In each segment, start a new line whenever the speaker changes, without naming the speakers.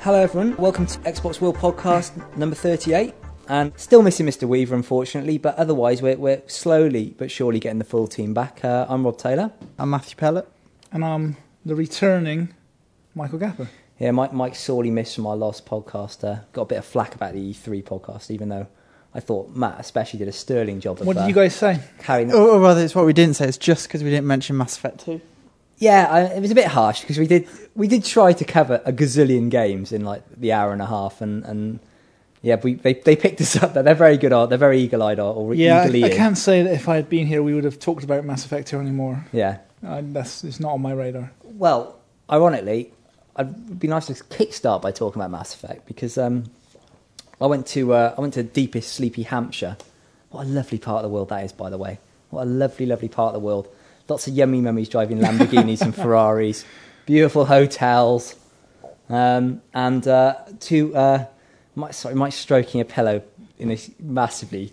Hello, everyone. Welcome to Xbox World Podcast number 38. And still missing Mr. Weaver, unfortunately, but otherwise, we're, we're slowly but surely getting the full team back. Uh, I'm Rob Taylor.
I'm Matthew Pellett.
And I'm the returning Michael Gapper.
Yeah, Mike, Mike sorely missed from our last podcast. Uh, got a bit of flack about the E3 podcast, even though I thought Matt especially did a sterling job of
What did
uh,
you guys say?
carrying.
Or, or rather, it's what we didn't say. It's just because we didn't mention Mass Effect 2.
Yeah, I, it was a bit harsh because we did we did try to cover a gazillion games in like the hour and a half, and, and yeah, we they, they picked us up. They're very good art. They're very eagle eyed art or
Yeah, I. I can't say that if I had been here, we would have talked about Mass Effect 2 anymore.
Yeah.
Uh, that's it's not on my radar.
Well, ironically, it'd be nice to kickstart by talking about Mass Effect because um, I went to uh, I went to deepest sleepy Hampshire. What a lovely part of the world that is, by the way. What a lovely, lovely part of the world. Lots of yummy mummies driving Lamborghinis and Ferraris, beautiful hotels, um, and uh, to uh, Mike, sorry, Mike stroking a pillow in a massively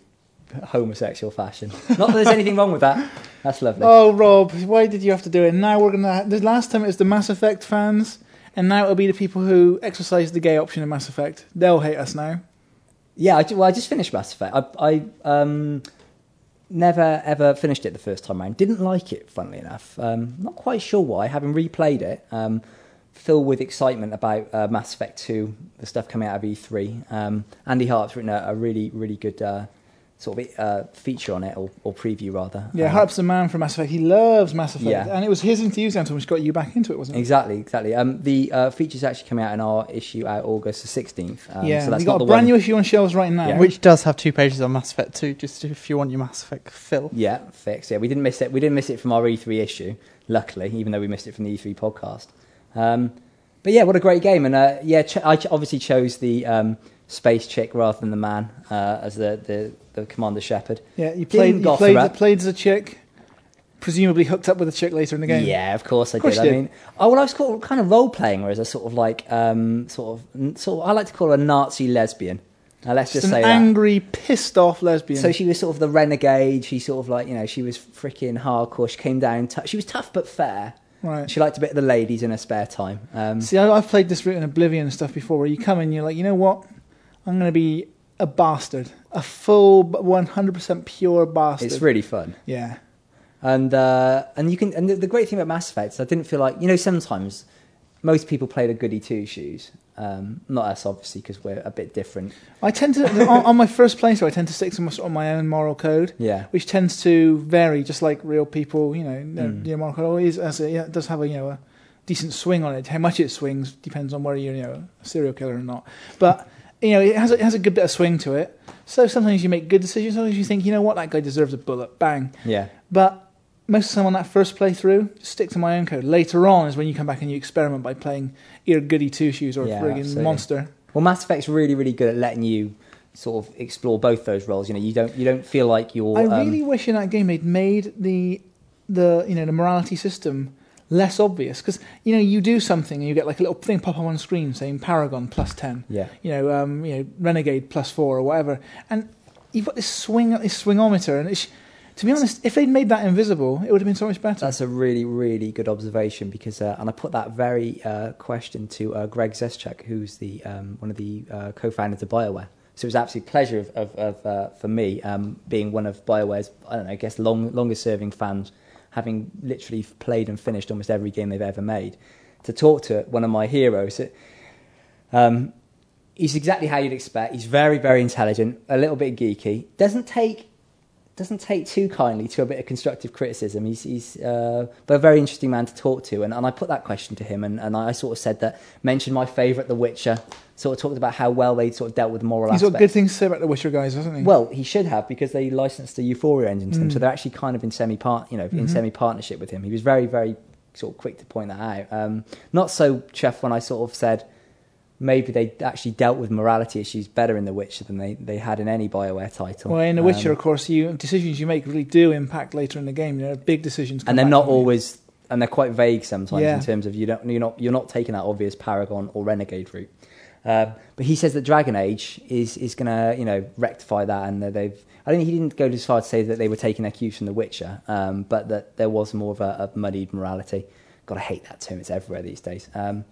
homosexual fashion. Not that there's anything wrong with that. That's lovely.
Oh, Rob, why did you have to do it? Now we're gonna. The last time it was the Mass Effect fans, and now it'll be the people who exercise the gay option in Mass Effect. They'll hate us now.
Yeah, I, well, I just finished Mass Effect. I, I um, never ever finished it the first time around. Didn't like it, funnily enough. Um, not quite sure why. Having replayed it, um, filled with excitement about uh, Mass Effect 2, the stuff coming out of E3. Um, Andy Hart's written a, a really, really good uh, sort of uh, feature on it, or, or preview rather.
Yeah,
Um,
Harp's the man from Mass Effect. He loves Mass Effect,
Yeah.
and it was his enthusiasm which got you back into it, wasn't it?
Exactly, exactly. Um, the uh, feature's actually coming out in our issue out August the 16th. Um,
yeah,
so that's
we
not
got
the
a brand
one-
new issue on shelves right now.
Yeah.
Which does have two pages on Mass Effect too. just if you want your Mass Effect fill.
Yeah, fixed. Yeah, we didn't miss it. We didn't miss it from our E3 issue, luckily, even though we missed it from the E3 podcast. Um, but yeah, what a great game! And uh, yeah, ch- I ch- obviously chose the um, space chick rather than the man uh, as the, the, the Commander Shepard.
Yeah, you played. You played, played as a chick, presumably hooked up with a chick later in the game.
Yeah, of course I
Of course
did.
you
I
did.
mean, oh well, I was called, kind of role playing her as a sort of like um, sort of sort. Of, I like to call her a Nazi lesbian. Now let's
just
just,
an
say that.
angry, pissed off lesbian.
So she was sort of the renegade. She sort of like you know she was freaking hardcore. She came down. T- she was tough but fair.
right.
She liked a bit of the ladies in her spare time. Um,
See, I, I've played this route in Oblivion and stuff before, where you come in, you're like, you know what? I'm going to be a bastard, a full, 100% pure bastard.
it's really fun,
yeah.
and uh, and you can. And the, the great thing about Mass Effect is I didn't feel like you know sometimes most people play the goody two shoes. Um, not us, obviously, because we're a bit different.
I tend to on, on my first playthrough, I tend to stick to my, of my own moral code,
Yeah,
which tends to vary, just like real people. You know, their-
Mm.
your moral code always has a, yeah, does have a you know a decent swing on it. How much it swings depends on whether you're you know a serial killer or not. But you know, it has a, it has a good bit of swing to it. So sometimes you make good decisions. Sometimes you think, you know what, that guy deserves a bullet. Bang.
yeah,
But most of the time on that first playthrough, stick to my own code. Later on is when you come back and you experiment by playing either goody two shoes or
Yeah,
a friggin'
absolutely.
monster.
Well, Mass Effect's really, really good at letting you sort of explore both those roles. You know, you don't you don't feel like you're.
I
um,
really wish in that game they'd made the the you know the morality system less obvious because you know you do something and you get like a little thing pop up on screen saying Paragon plus ten,
yeah,
you know um, you know Renegade plus four or whatever, and you've got this swing this swingometer and it's. To be honest, if they'd made that invisible, it would have been so much better.
That's a really, really good observation because, uh, and I put that very uh, question to uh, Greg Zeschuk, who's the um, one of the uh, co-founders of Bioware. So it was absolute pleasure of, of, of uh, for me um, being one of Bioware's, I don't know, I guess long, longer-serving fans, having literally played and finished almost every game they've ever made, to talk to one of my heroes. Um, he's exactly how you'd expect. He's very, very intelligent, a little bit geeky. Doesn't take doesn't take too kindly to a bit of constructive criticism. He's, he's uh, but a very interesting man to talk to. And, and I put that question to him, and, and I sort of said that, mentioned my favourite, The Witcher, sort of talked about how well they sort of dealt with moral
He's got good things to say about the Witcher guys, hasn't he?
Well, he should have because they licensed the Aurora engine to them,
Mm.
so they're actually kind of in semi part, you know, in
Mhm.
semi partnership with him. He was very, very sort of quick to point that out. Um, not so chuffed when I sort of said maybe they actually dealt with morality issues better in The Witcher than they, they had in any Bioware title.
well, in The Witcher,
Um,
of course, you decisions you make really do impact later in the game. You know, big decisions,
and they're not always and they're quite vague sometimes
Yeah.
in terms of you don't you're not you're not taking that obvious paragon or renegade route um, but he says that dragon age is is going to you know rectify that and that they've i don't think he didn't go as far to say that they were taking their cues from the witcher um, but that there was more of a, a muddied morality gotta hate that term it's everywhere these days um,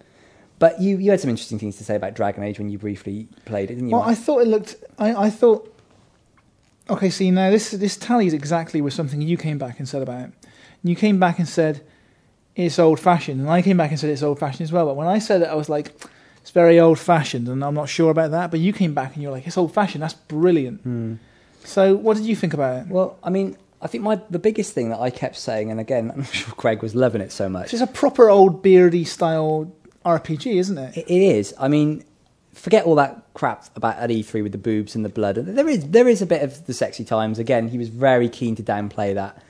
but you, you had some interesting things to say about Dragon Age when you briefly played it, didn't you?
Well, I thought it looked. I, I thought. Okay, see now this this tallies exactly with something you came back and said about it. You came back and said it's old fashioned, and I came back and said it's old fashioned as well. But when I said it, I was like, it's very old fashioned, and I'm not sure about that. But you came back and you're like, it's old fashioned. That's brilliant.
Hmm.
So, what did you think about it?
Well, I mean, I think my the biggest thing that I kept saying, and again, I'm sure Craig was loving it so much.
It's a proper old beardy style RPG, isn't it?
It, is. I mean, forget all that crap about at E3 with the boobs and the blood. There is there is a bit of the sexy times. Again, he was very keen to downplay that.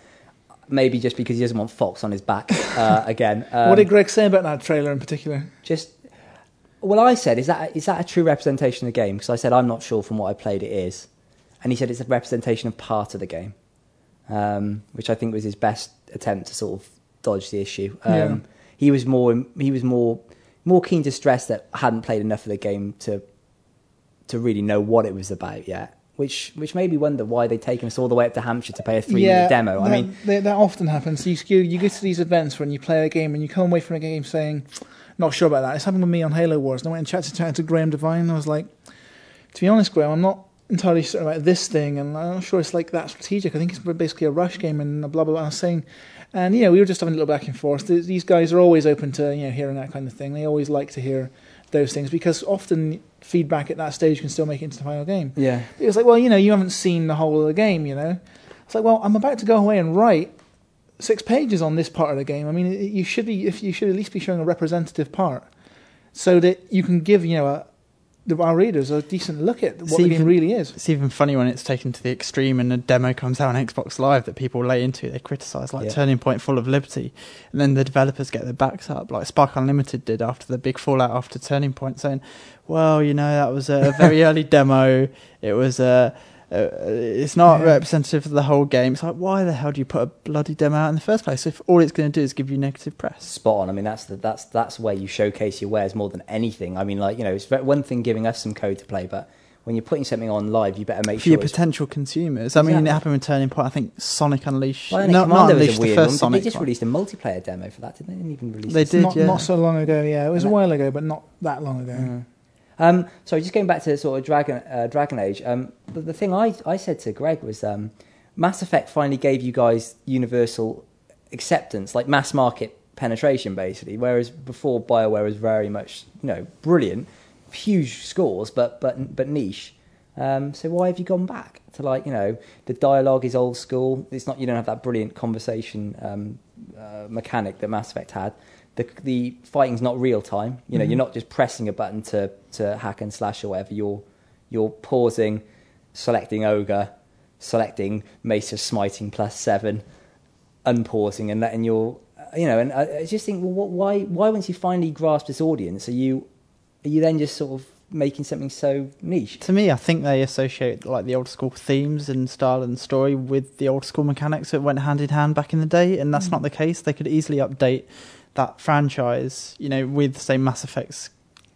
Maybe just because he doesn't want Fox on his back uh, again. Um,
what did Greg say about that trailer in particular?
just well, I said, is that is that a true representation of the game? Because I said I'm not sure from what I played it is, and he said it's a representation of part of the game, um, which I think was his best attempt to sort of dodge the issue. Um,
Yeah.
He was more he was more more keen to stress that I hadn't played enough of the game to to really know what it was about yet. Which which made me wonder why they'd taken us all the way up to Hampshire to play a three minute demo. I
that,
mean,
that, that often happens. You, you you go to these events when you play a game and you come away from a game saying, "Not sure about that." It's happened with me on Halo Wars. And I went and chatted, chatted to Graeme Devine. And I was like, "To be honest, Graeme, I'm not entirely certain about this thing, and I'm not sure it's like that strategic. I think it's basically a rush game and blah blah blah." I was saying, and you know, we were just having a little back and forth. These guys are always open to you know hearing that kind of thing. They always like to hear those things because often feedback at that stage can still make it into the final game.
yeah,
It was like, well, you know, you haven't seen the whole of the game, you know. It's like, well, I'm about to go away and write six pages on this part of the game. I mean, you should be, if you should at least be showing a representative part, so that you can give, you know, a, the, our readers a decent look at what
See,
the game
even-
really is.
It's even funny when it's taken to the extreme and a demo comes out on Xbox Live that people lay into. They criticise like
Yeah.
Turning Point Fall of Liberty, and then the developers get their backs up, like Spark Unlimited did after the big fallout after Turning Point, saying, "Well, you know that was a very early demo. It was a." Uh, it's not
Yeah.
representative of the whole game. It's like, why the hell do you put a bloody demo out in the first place if all it's going to do is give you negative press?
spot on. I mean, that's the, that's that's where you showcase your wares more than anything. I mean, like you know, it's ve- one thing giving us some code to play, but when you're putting something on live, you better make
for
sure
your
it's.
potential consumers. I mean,
Exactly.
it happened with Turning Point. I think Sonic Unleashed.
Well,
no, not
Commander
Unleashed, the first
one.
Sonic.
They just
one.
released a multiplayer demo for that, didn't they? They didn't even release.
They
it.
did,
not,
yeah.
not so long ago, yeah. It was a
And that-
while ago, but not that long ago.
Mm. Um, sorry, just going back to sort of Dragon uh, Dragon Age. Um, the, the thing I I said to Greg was um, Mass Effect finally gave you guys universal acceptance, like mass market penetration, basically. Whereas before, Bioware was very much you know brilliant, huge scores, but but but niche. Um, so why have you gone back to like you know the dialogue is old school? It's not you don't have that brilliant conversation um, uh, mechanic that Mass Effect had. The the fighting's not real time. You know
Mhm.
you're not just pressing a button to to hack and slash or whatever. You're you're pausing, selecting ogre, selecting Mace of Smiting plus seven, unpausing and letting your you know. And I, I just think, well, what, why why once you finally grasp this audience, are you are you then just sort of making something so niche?
To me, I think they associate like the old school themes and style and story with the old school mechanics that went hand in hand back in the day, and that's
Mm.
not the case. They could easily update that franchise, you know, with say Mass Effect's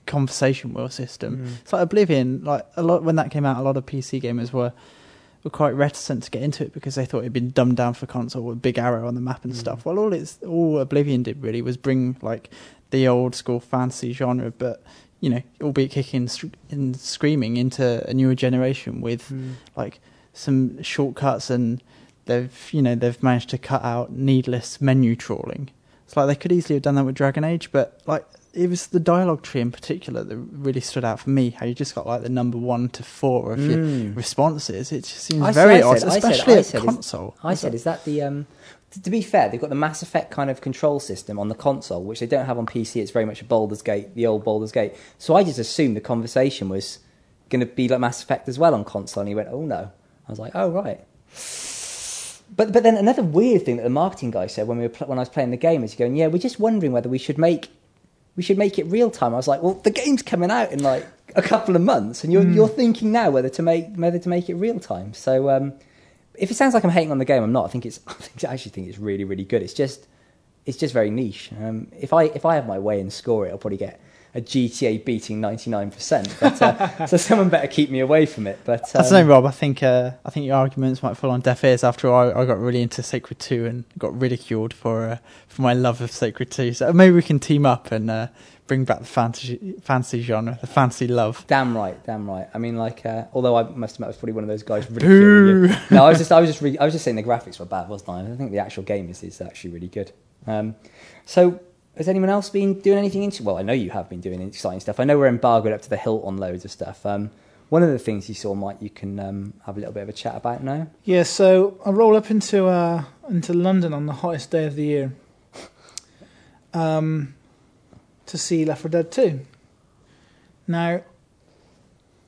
conversation wheel system.
Mm.
It's like Oblivion. Like a lot when that came out, a lot of PC gamers were were quite reticent to get into it because they thought it'd been dumbed down for console with big arrow on the map and
Mm.
stuff. Well, all it's all Oblivion did really was bring like the old school fantasy genre, but you know, albeit kicking and, screaming into a newer generation with like some shortcuts and they've you know they've managed to cut out needless menu trawling. It's like they could easily have done that with Dragon Age, but like it was the dialogue tree in particular that really stood out for me. How you just got like the number one to four of your
Mm.
responses. It just seems
I
very
said-
odd,
said- I said-
especially
I
at
is-
console.
I said, is that the um, to be fair, they've got the Mass Effect kind of control system on the console, which they don't have on PC. It's very much a Baldur's Gate, the old Baldur's Gate. So I just assumed the conversation was going to be like Mass Effect as well on console. And he went, "Oh no!" I was like, "Oh right." But but then another weird thing that the marketing guy said when we were pl- when I was playing the game is he's going, "Yeah, we're just wondering whether we should make we should make it real time." I was like, "Well, the game's coming out in like a couple of months, and you're
Mm.
you're thinking now whether to make whether to make it real time." So. Um, if it sounds like I'm hating on the game, I'm not. I think it's. I, think, I actually think it's really, really good. It's just, it's just very niche. Um, if I if I have my way and score it, I'll probably get a GTA beating 99%. But, uh, so someone better keep me away from it. But
I
um,
don't know, Rob. I think uh, I think your arguments might fall on deaf ears. After all, I, I got really into Sacred Two and got ridiculed for uh, for my love of Sacred Two. So maybe we can team up and uh, bring back the fantasy fantasy genre, the fantasy love.
Damn right, damn right. I mean, like, uh, although I must admit, I was probably one of those guys ridiculing you. No, I was just, I was just, re- I was just saying the graphics were bad, wasn't I? I think the actual game is, is actually really good. Um, so, has anyone else been doing anything? Into, well, I know you have been doing exciting stuff. I know we're embargoed up to the hilt on loads of stuff. Um, one of the things you saw, Mike, you can um, have a little bit of a chat about now.
Yeah, so I roll up into uh, into London on the hottest day of the year um, to see Left 4 Dead 2. Now,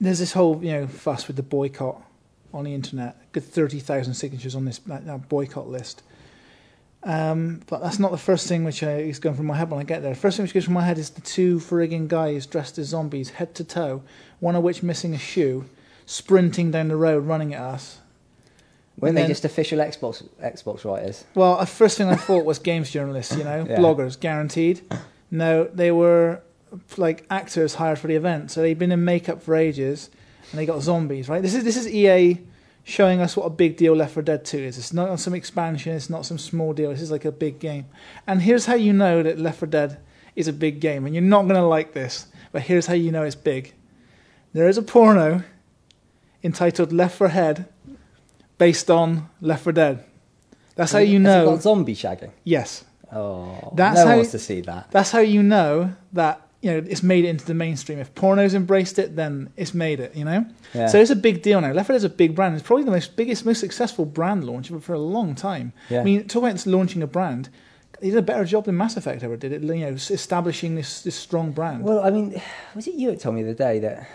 there's this whole you know fuss with the boycott on the internet. Good thirty thousand signatures on this that, that boycott list. Um, but that's not the first thing which is going through my head when I get there. The first thing which goes through my head is the two frigging guys dressed as zombies, head to toe, one of which missing a shoe, sprinting down the road, running at us.
Weren't they
then-
just official Xbox Xbox writers?
Well, the first thing I thought was games journalists, you know,
Yeah.
bloggers, guaranteed. No, they were like actors hired for the event, so they'd been in makeup for ages, and they got zombies. Right? This is this is EA showing us what a big deal Left 4 Dead 2 is. It's not some expansion. It's not some small deal. This is like a big game. And here's how you know that Left 4 Dead is a big game, and you're not going to like this, but here's how you know it's big. There is a porno entitled Left 4 Head, based on Left 4 Dead. That's how you know.
got zombie shagging.
Yes.
Oh,
That's
no one wants to see that.
That's how you know that you know it's made it into the mainstream. If porno's embraced it, then it's made it. You know.
Yeah.
So it's a big deal now. Left 4 Dead is a big brand. It's probably the most biggest, most successful brand launch for a long time.
Yeah.
I mean, talk about launching a brand. They did a better job than Mass Effect ever did. It, you know, establishing this this strong brand.
Well, I mean, was it you that told me the day that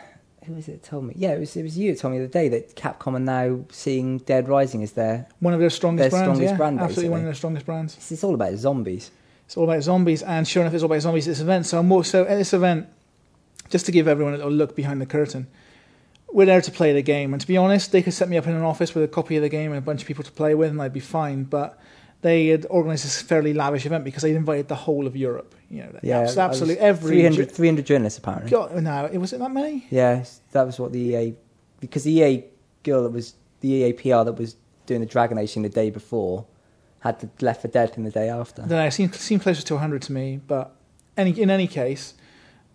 who was it that told me? Yeah, it was it was you that told me the day that Capcom are now seeing Dead Rising as their.
one of their strongest
their
brands.
strongest
yeah,
brand,
absolutely one of their strongest brands.
It's, it's all about zombies.
It's all about zombies, and sure enough, it's all about zombies at this event. So I'm more so at this event, just to give everyone a little look behind the curtain. We're there to play the game, and to be honest, they could set me up in an office with a copy of the game and a bunch of people to play with, and I'd be fine. But they had organised this fairly lavish event because they'd invited the whole of Europe. You know,
Yeah,
abs- absolutely every
300, 300 journalists apparently.
God, no, it was it that many?
Yeah, that was what the EA because the EA girl that was the EA PR that was doing the Dragon Age thing the day before had Left for Dead in the day after.
I don't know. It seemed, seemed closer to 100 to me, but any, in any case,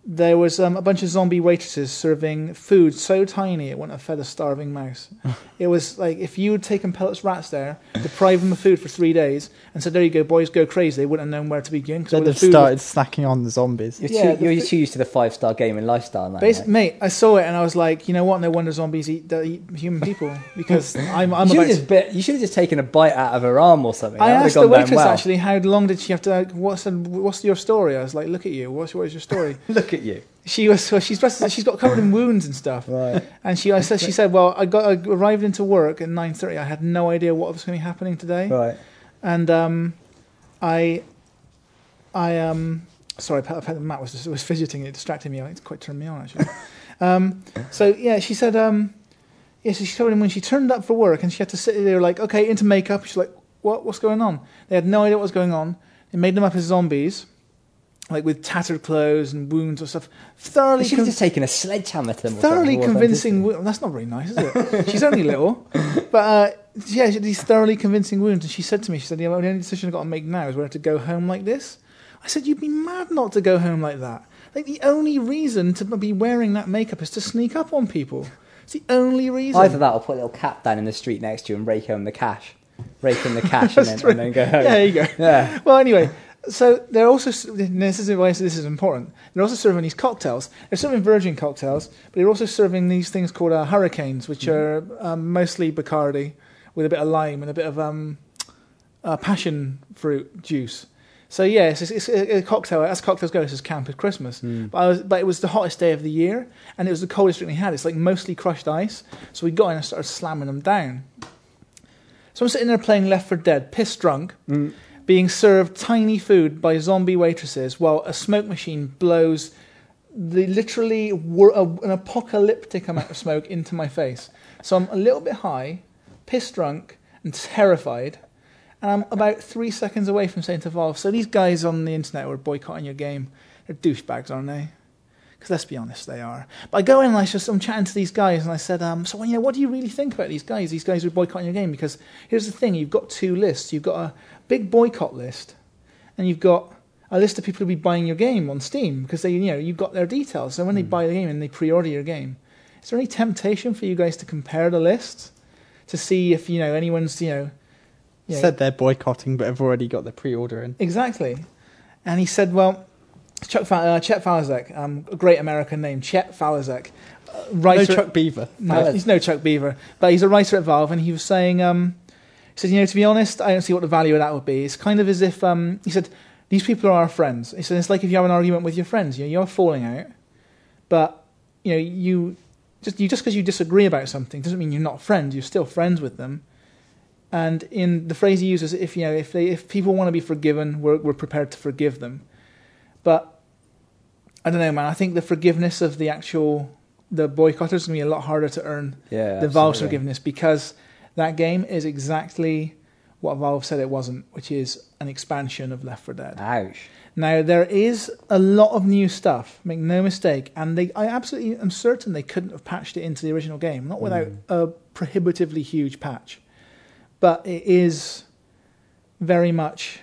there was um, a bunch of zombie waitresses serving food so tiny it wouldn't have fed a starving mouse. it was like if you had taken pellets rats there, deprived them of food for three days, and said, "There you go, boys, go crazy," they wouldn't have known where to begin because
They'd have started snacking on the zombies.
You're,
Yeah,
too,
the
you're
fi-
too used to the five star gaming lifestyle now.
Basi-
mate.
mate, I saw it and I was like, you know what? No wonder zombies eat, eat human people because I'm, I'm
you should
about
have
to
just, bit, you should have just taken a bite out of her arm or something.
I
That
asked the waitress
well.
actually, how long did she have to? What's what's your story? I was like, look at you. What's what is your story?
Look at you.
She was so she's dressed. She's got covered in wounds and stuff.
Right.
And she I said she said, well, I got I arrived into work at nine thirty. I had no idea what was going to be happening today,
Right.
and um, I I um sorry, Matt was was fidgeting. It distracted me. It quite turned me on actually. um, so yeah, she said um. Yeah, so she told him when she turned up for work and she had to sit there like, okay, into makeup. She's like, what? What's going on? They had no idea what was going on. They made them up as zombies, like with tattered clothes and wounds and stuff. Thoroughly,
You should have
con-
just taken a sledgehammer to them.
thoroughly convincing. wo- That's not very nice, is it? She's only little, but uh, yeah, she had these thoroughly convincing wounds. And she said to me, she said, "Yeah, well, the only decision I've got to make now is whether to go home like this." I said, "You'd be mad not to go home like that. Like the only reason to be wearing that makeup is to sneak up on people. It's the only reason."
Either that or put a little cap down in the street next to you and rake home the cash. Rake in the cash and, then, and then go home.
Yeah, there you go.
Yeah.
Well, anyway, so they're also this is why this is important. They're also serving these cocktails. They're serving virgin cocktails, but they're also serving these things called uh, hurricanes, which are um, mostly Bacardi with a bit of lime and a bit of um, uh, passion fruit juice. So yeah, it's, it's a a cocktail. As cocktails go, it's as camp as Christmas. But, I was, but it was the hottest day of the year, and it was the coldest drink we had. It's like mostly crushed ice. So we got in and started slamming them down. So I'm sitting there playing Left 4 Dead, pissed drunk, being served tiny food by zombie waitresses while a smoke machine blows the literally wor- a, an apocalyptic amount of smoke into my face. So I'm a little bit high, pissed drunk, and terrified. And I'm about three seconds away from saying to so these guys on the internet who are boycotting your game, they're douchebags, aren't they? Because let's be honest, they are. But I go in and I just I'm chatting to these guys and I said, um, so you know, what do you really think about these guys? These guys who are boycotting your game because here's the thing: you've got two lists. You've got a big boycott list, and you've got a list of people who'll be buying your game on Steam because they, you know, you've got their details. So when they buy the game and they pre-order your game, is there any temptation for you guys to compare the lists to see if you know anyone's, you know, you know
Said they're boycotting, but have already got the pre-order in.
exactly? And he said, well, Chuck Fa- uh, Chet Faliszek, um, a great American name, Chet Faliszek, uh,
No
writer.
Chuck Beaver.
No, he's no Chuck Beaver, but he's a writer at Valve, and he was saying, um, he said, you know, to be honest, I don't see what the value of that would be. It's kind of as if, um, he said, these people are our friends. He said, it's like if you have an argument with your friends, you know, you're falling out, but you know, you just you just because you disagree about something doesn't mean you're not friends. You're still friends with them. And in the phrase he uses, if you know, if they if people want to be forgiven, we're we're prepared to forgive them. But I don't know, man. I think the forgiveness of the actual the boycotters is going to be a lot harder to earn
Yeah,
the Valve's forgiveness because that game is exactly what Valve said it wasn't, which is an expansion of Left 4 Dead.
Ouch.
Now there is a lot of new stuff. Make no mistake, and they I absolutely am certain they couldn't have patched it into the original game, not without
Mm.
a prohibitively huge patch. But it is very much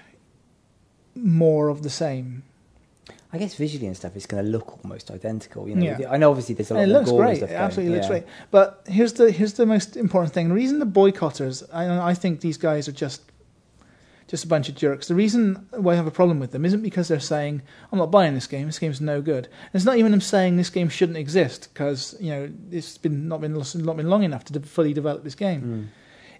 more of the same.
I guess visually and stuff, it's going to look almost identical. You know,
Yeah.
I know obviously there's a lot
And it looks great.
stuff
It absolutely looks great. But here's the here's the most important thing. The reason the boycotters, I, I think these guys are just just a bunch of jerks. The reason why I have a problem with them isn't because they're saying I'm not buying this game. This game's no good. And it's not even them saying this game shouldn't exist because you know it's been not been not been long enough to de- fully develop this game.
Mm.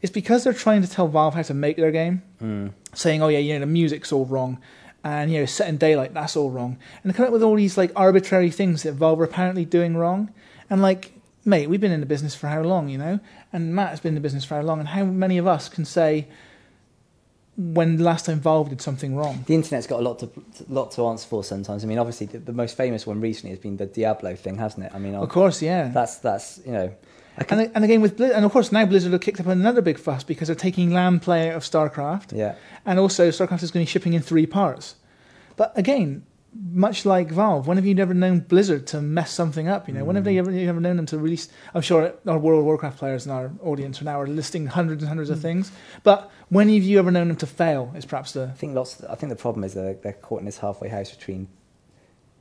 It's because they're trying to tell Valve how to make their game
Mm.
saying, "Oh yeah, you know the music's all wrong," and you know set in daylight that's all wrong, and they come up with all these like arbitrary things that Valve are apparently doing wrong, and like, mate, we've been in the business for how long, you know, and Matt has been in the business for how long, and how many of us can say when last time Valve did something wrong?
The internet's got a lot to lot to answer for sometimes. I mean, obviously the, the most famous one recently has been the Diablo thing, hasn't it? I mean,
Of course, yeah.
that's that's you know, can,
And, and again with Blizz- and of course now Blizzard have kicked up another big fuss because they're taking LAN play out of StarCraft.
yeah,
And also, StarCraft is going to be shipping in three parts. But again, much like Valve, when have you ever known Blizzard to mess something up? You know, when have they ever, you ever known them to release? I'm sure our World of Warcraft players in our audience now are listing hundreds and hundreds of things. But when have you ever known them to fail? Is perhaps the
I think lots. I think the problem is they're they're caught in this halfway house between.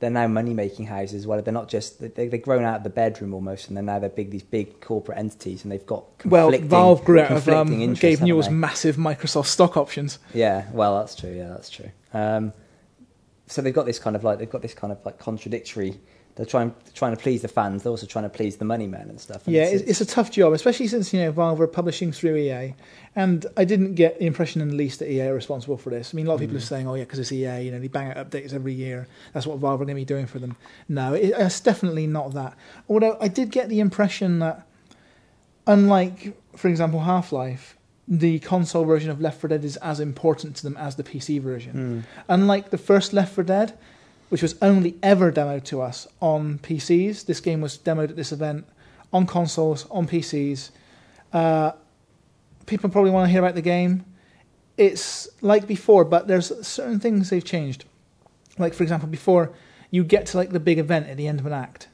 They're now money making houses. Well, they're not just they they've grown out of the bedroom almost, and then now they're big these big corporate entities, and they've got
well, Valve grew out of um, Gabe Newell's massive Microsoft stock options.
Yeah, well, that's true. Yeah, that's true. Um, so they've got this kind of like they've got this kind of like contradictory. They're trying trying to please the fans. They're also trying to please the money men and stuff. and
Yeah, it's, it's a tough job, especially since you know Valve are publishing through EA, and I didn't get the impression in the least that EA are responsible for this. I mean, a lot of people
Mm.
are saying, "Oh yeah, because it's EA, you know, they bang out updates every year. That's what Valve are going to be doing for them." No, it, it's definitely not that. Although I did get the impression that, unlike, for example, Half Life, the console version of Left 4 Dead is as important to them as the PC version.
Mm.
Unlike the first Left 4 Dead, which was only ever demoed to us on PCs, this game was demoed at this event on consoles, on PCs. Uh, people probably want to hear about the game. It's like before, but there's certain things they've changed. Like, for example, before you get to like the big event at the end of an act,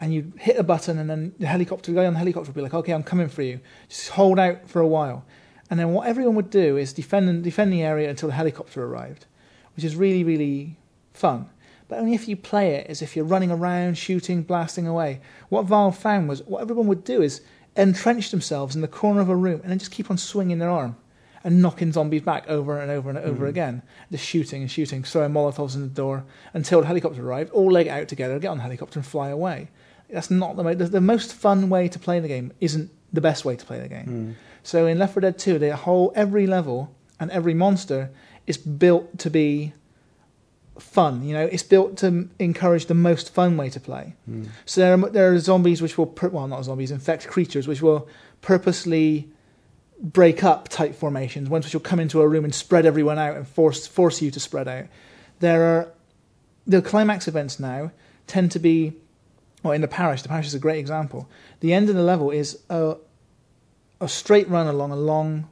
and you hit a button, and then the helicopter the guy on the helicopter will be like, "Okay, I'm coming for you." Just hold out for a while, and then what everyone would do is defend defend the area until the helicopter arrived, which is really really fun. But only if you play it as if you're running around, shooting, blasting away. What Valve found was what everyone would do is entrench themselves in the corner of a room and then just keep on swinging their arm and knocking zombies back over and over and over
Mhm.
again. Just shooting and shooting, throwing molotovs in the door until the helicopter arrived, all leg out together, get on the helicopter and fly away. That's not the, mo- the, the most fun way to play the game, isn't the best way to play the game.
Mm.
So in Left 4 Dead 2, the whole every level and every monster is built to be fun. You know, it's built to encourage the most fun way to play.
Mm.
So there are, there are zombies which will, pur- well, not zombies, infect creatures which will purposely break up tight formations. Ones which will come into a room and spread everyone out and force force you to spread out. There are the climax events now tend to be, well, in the parish. The parish is a great example. The end of the level is a a straight run along a long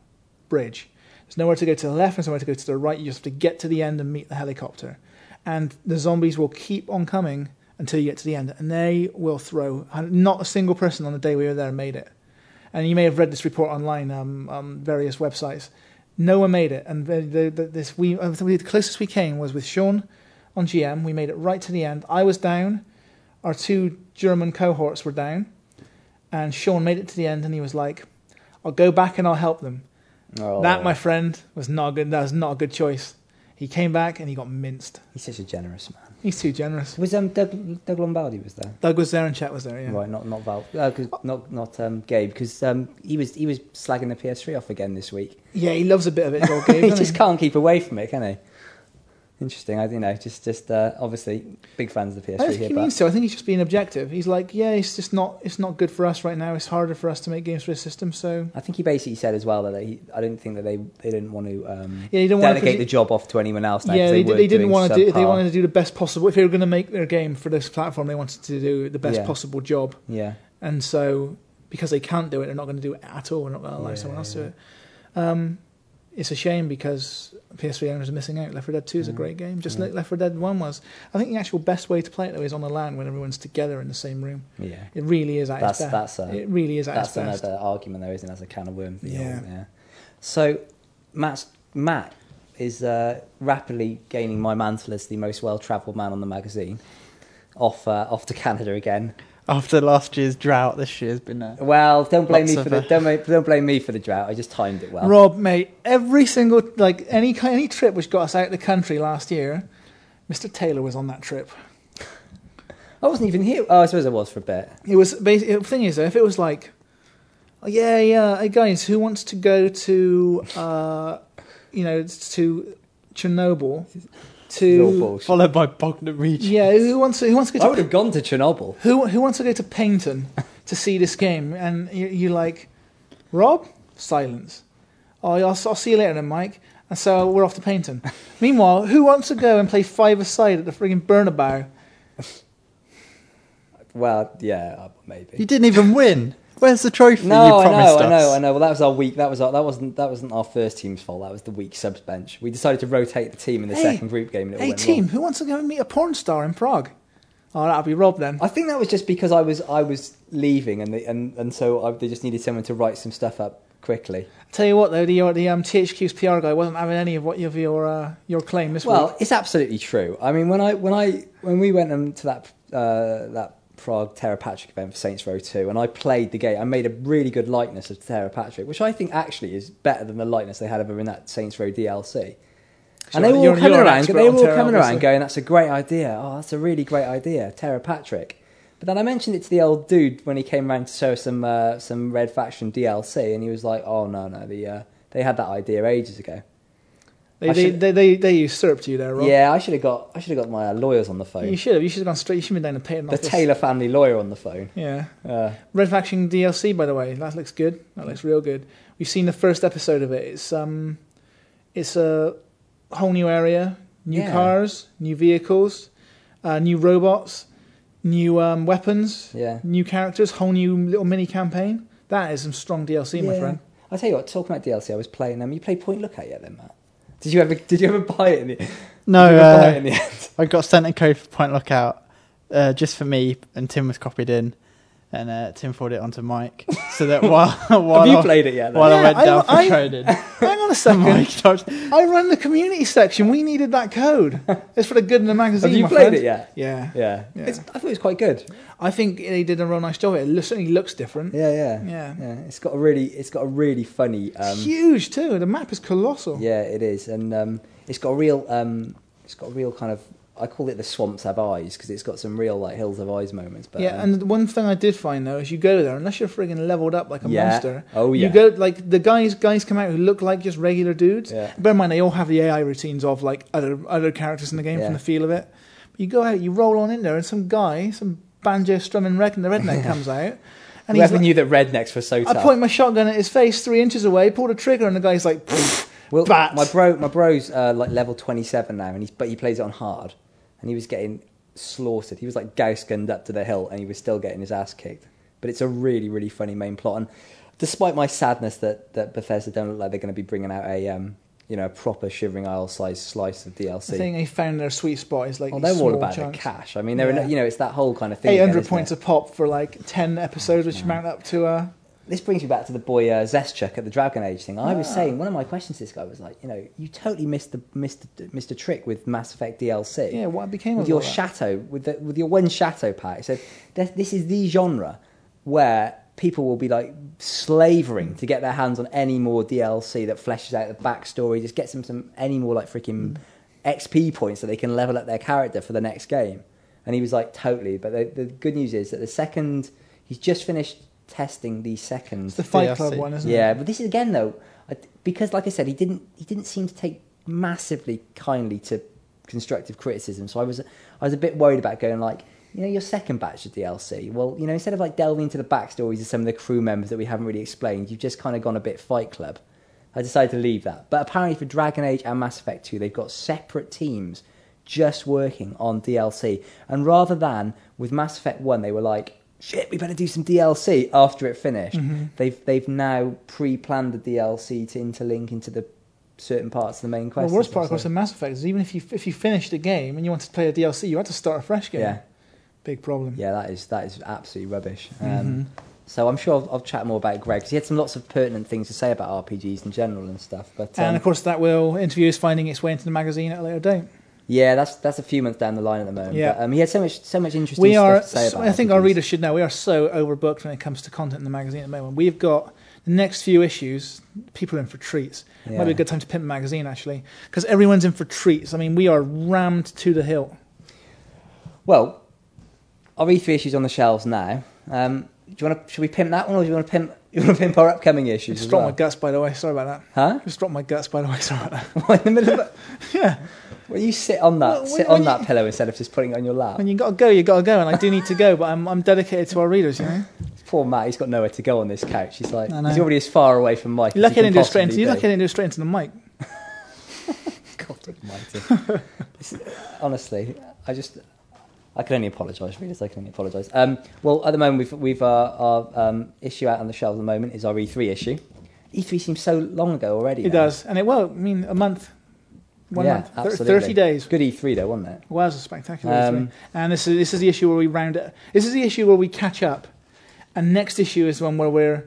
bridge. There's nowhere to go to the left, and nowhere to go to the right. You just have to get to the end and meet the helicopter. And the zombies will keep on coming until you get to the end, and they will throw. Not a single person on the day we were there made it. And you may have read this report online um, on various websites. No one made it, and the, the, this we think the closest we came was with Sean on GM. We made it right to the end. I was down. Our two German cohorts were down, and Sean made it to the end, and he was like, "I'll go back and I'll help them."
Oh,
That, my friend, was not good. That was not a good choice. He came back and he got minced.
He's such a generous man.
He's too generous.
Was um Doug, Doug Lombardi was there?
Doug was there and Chet was there. Yeah.
Right, not not Val, uh, 'cause- not not um, Gabe, because um, he was he was slagging the PS3 off again this week.
Yeah, he loves a bit of it. Gabe,
he just can't keep away from it, can he? Interesting. I you know just just uh, obviously big fans of the
I
PS3
don't
here,
think he
but
means to. I think he's just being objective. He's like, yeah, it's just not. It's not good for us right now. It's harder for us to make games for the system. So
I think he basically said as well that they, I don't think that they they didn't want to um,
yeah, don't want
delegate
to.
the job off to anyone else. Now,
yeah, they,
they,
they didn't want to do. They wanted to do the best possible. If they were going to make their game for this platform, they wanted to do the best
Yeah.
possible job.
Yeah,
And so, because they can't do it, they're not going to do it at all. They're not going to allow
Yeah,
someone else to do it. Um, it's a shame because PS3 owners are missing out. Left 4 Dead 2 is a
Mm.
great game, just like Left 4 Dead 1 was. I think the actual best way to play it though is on the LAN when everyone's together in the same room.
yeah.
It really is at
That's
its best.
that's a,
it really is at
that's
its best.
another argument there, isn't it? As a can of worms.
Yeah.
yeah. So Matt's, Matt is uh, rapidly gaining my mantle as the most well-travelled man on the magazine. Off uh, off to Canada again.
After last year's drought, this year's been a
Well, don't blame me for the don't, don't blame me for the drought. I just timed it well.
Rob, mate, every single like any any trip which got us out of the country last year, Mr. Taylor was on that trip.
I wasn't even here. Oh, I suppose I was for a bit.
It was basically the thing is though, if it was like, oh, yeah, yeah, hey guys, who wants to go to, uh, you know, to Chernobyl, to
bullshit.
followed by Bogdan region.
yeah, who wants to, who wants to go?
I
go
would
to
have gone to Chernobyl.
who who wants to go to Paynton to see this game? And you, you're like, Rob, silence. Oh, I'll, I'll see you later then, Mike. And so we're off to Paynton. Meanwhile, who wants to go and play five aside at the frigging Bernabeu?
Well, yeah, uh, maybe.
You didn't even win. Where's the trophy
No,
you
I know, I know, I know. Well, that was our week. That was our, that wasn't that wasn't our first team's fault. That was the weak subs bench. We decided to rotate the team in the
Hey,
second group game.
Hey team,
wrong.
who wants to go and meet a porn star in Prague? Oh, that'll be Rob then.
I think that was just because I was I was leaving, and they, and and so I, they just needed someone to write some stuff up quickly.
Tell you what though, the the um, THQ's PR guy wasn't having any of what of your uh, your claim this
Well,
week.
it's absolutely true. I mean, when I when I when we went um, to that uh, that Prague Tera Patrick event for Saints Row Two, and I played the game, I made a really good likeness of Tera Patrick, which I think actually is better than the likeness they had of her in that Saints Row DLC. And they were all coming
an
around. They were all coming around, going, "That's a great idea. Oh, that's a really great idea, Tera Patrick." But then I mentioned it to the old dude when he came around to show us some uh, some Red Faction DLC, and he was like, "Oh no, no, the uh, they had that idea ages ago."
They they,
should-
they they they usurped you there, Rob.
Yeah, I should have got I should have got my uh, lawyers on the phone.
You should have. You should have gone straight. You should have been down to
the
office.
Taylor family lawyer on the phone.
Yeah.
Uh,
Red Faction DLC, by the way, that looks good. That looks real good. We've seen the first episode of it. It's um, it's a whole new area, new
Yeah.
cars, new vehicles, uh, new robots, new um, weapons,
yeah.
new characters, whole new little mini campaign. That is some strong DLC, my friend.
I tell you what, talking about DLC, I was playing them. You play Point Lookout yet, then, Matt? Did you ever Did you ever buy it in the?
No,
ever buy it
uh,
in the end?
I got sent a code for Point Lookout uh, just for me, and Tim was copied in, and uh, Tim forwarded it onto Mike, so that while while
Have you
I,
played it yet? Then?
while I
Yeah,
went
I-
down for
I-
training,
Hang on a second.
Mike
I run the community section. We needed that code. It's for the good in the magazine.
Have you played
friend.
it yet?
Yeah.
Yeah.
Yeah.
It's, I thought it was quite good.
I think they did a real nice job. It certainly looks different.
Yeah, yeah,
Yeah.
yeah. It's got a really, it's got a really funny. Um,
Huge too. The map is colossal.
yeah, it is, and um, it's got a real, um, it's got a real kind of. I call it the swamps have eyes because it's got some real like hills have eyes moments. But
yeah,
um,
and the one thing I did find though is you go there unless you're friggin' leveled up like a
Yeah.
monster.
Oh, yeah.
You go like the guys guys come out who look like just regular dudes.
Yeah.
Bear in mind they all have the AI routines of like other other characters in the game
Yeah.
from the feel of it. But you go out, you roll on in there, and some guy, some banjo strumming red the redneck comes out, and he's
whoever
like,
knew that rednecks were so
I
tough.
point my shotgun at his face three inches away, pull the trigger, and the guy's like.
Well, my bro, my bro's uh, like level twenty seven now, and he's but he plays it on hard, and he was getting slaughtered. He was like Gauss gunned up to the hill, and he was still getting his ass kicked. But it's a really, really funny main plot, and despite my sadness that that Bethesda don't look like they're going to be bringing out a um, you know a proper Shivering Isle size slice of DLC.
I think they found their sweet spot is like these
they're all about
chunks.
the cash. I mean, they're
Yeah.
you know it's that whole kind of thing.
Eight hundred points
it?
a pop for like ten episodes, which amount up to uh,
This brings me back to the boy uh, Zeschuk at the Dragon Age thing. I was
Ah.
saying one of my questions to this guy was like, you know, you totally missed the missed the, missed a trick with Mass Effect DLC.
yeah. What became
with
of
your
that?
chateau, with the, with your one chateau pack. He said this, this is the genre where people will be like slavering to get their hands on any more DLC that fleshes out the backstory, just gets them some any more like freaking XP points so they can level up their character for the next game. And he was like, totally. But the, the good news is that the second he's just finished testing the second
It's the Fight
DLC.
Club one, isn't it?
yeah, but this is again though, because like I said, he didn't he didn't seem to take massively kindly to constructive criticism. So I was I was a bit worried about going like, you know, your second batch of DLC. Well, you know, instead of like delving into the backstories of some of the crew members that we haven't really explained, you've just kind of gone a bit Fight Club. I decided to leave that. But apparently for Dragon Age and Mass Effect 2, they've got separate teams just working on DLC. And rather than with Mass Effect 1, they were like, shit, we better do some DLC after it finished.
Mm-hmm.
They've they've now pre-planned the DLC to interlink into the certain parts of the main
Well,
quest.
the worst part, of course, of Mass Effect is even if you if you finished a game and you wanted to play a DLC, you had to start a fresh game.
yeah,
Big problem.
yeah, that is that is absolutely rubbish. Um,
Mhm.
So I'm sure I'll, I'll chat more about Greg because he had some lots of pertinent things to say about RPGs in general and stuff. But um,
And of course, that will interview is finding its way into the magazine at a later date.
Yeah, that's that's a few months down the line at the moment.
Yeah.
But, um, he had so much so much interesting
We
stuff
are.
to say about.
I think our readers should know we are so overbooked when it comes to content in the magazine at the moment. We've got the next few issues. People in for treats. Might be a good time to pimp the magazine actually, because everyone's in for treats. I mean, we are rammed to the hilt.
Well, our E3 issues on the shelves now. Um, do you want to? Should we pimp that one, or do you want to pimp? You want to pimp our upcoming issues
Just dropped
well?
my guts, by the way. Sorry about that.
Huh?
Just dropped my guts, by the way. Sorry about that.
What, in the middle of it?
yeah.
When you sit on that,
Well,
sit on
you-
that pillow instead of just putting it on your lap.
When you got to go, you got to go, and I do need to go, but I'm I'm dedicated to our readers. You know.
Poor Matt, he's got nowhere to go on this couch. He's like, he's already as far away from Mike.
You're
as
lucky
he
I didn't
can
do it straight into. You're lucky I didn't do it straight into the mic.
God almighty. Honestly, I just, I can only apologise, readers. I can only apologise. Um, well, at the moment, we've we've uh, our um, issue out on the shelves at the moment is our E3 issue. E3 seems so long ago already.
It
now.
does, and it will. I mean, a month, one
Yeah,
month,
absolutely.
thirty days.
Good E3 though, wasn't it?
Was a spectacular
Um,
E3. And this is this is the issue where we round it. This is the issue where we catch up, and next issue is one where we're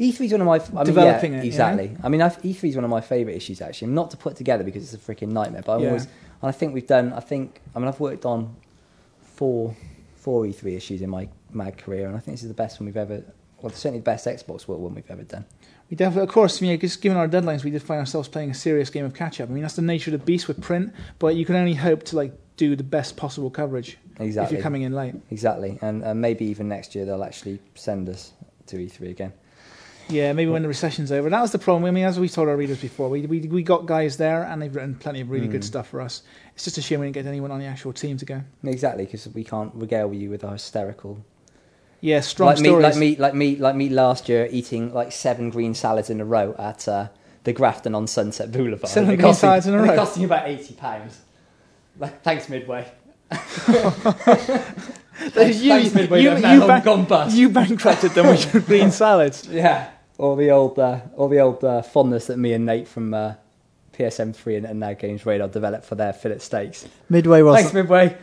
E3 is one of my I mean,
Developing
yeah,
it, you
exactly. I mean, I've, E3 is one of my favourite issues actually. Not to put together because it's a freaking nightmare, but I'm
Yeah.
always. And I think we've done. I think. I mean, I've worked on four four E3 issues in my mad career, and I think this is the best one we've ever. Well, certainly the best Xbox World one we've ever done.
We definitely, of course, you know, just given our deadlines, we did find ourselves playing a serious game of catch up. I mean, that's the nature of the beast with print, but you can only hope to like do the best possible coverage if
Exactly.
you're coming in late.
Exactly, and uh, maybe even next year they'll actually send us to E3 again.
Yeah, maybe when the recession's over. That was the problem. I mean, as we told our readers before, we we, we got guys there, and they've written plenty of really good
Mm.
stuff for us. It's just a shame we didn't get anyone on the actual team to go.
Exactly, because we can't regale you with our hysterical
Yeah, strong
like me,
stories.
like me, like me, like me last year eating like seven green salads in a row at uh, the Grafton on Sunset Boulevard.
Seven green
cost me-
salads in a row?
It cost me about eighty pounds. Like, thanks Midway.
Thanks-
you, thanks Midway.
you- you
long gone bust.
You bankrupted them with your green salads.
Yeah, all the old, uh, all the old uh, fondness that me and Nate from uh, PSM3 and, and Now Games Radar developed for their fillet steaks.
Midway
was.
Thanks,
Midway.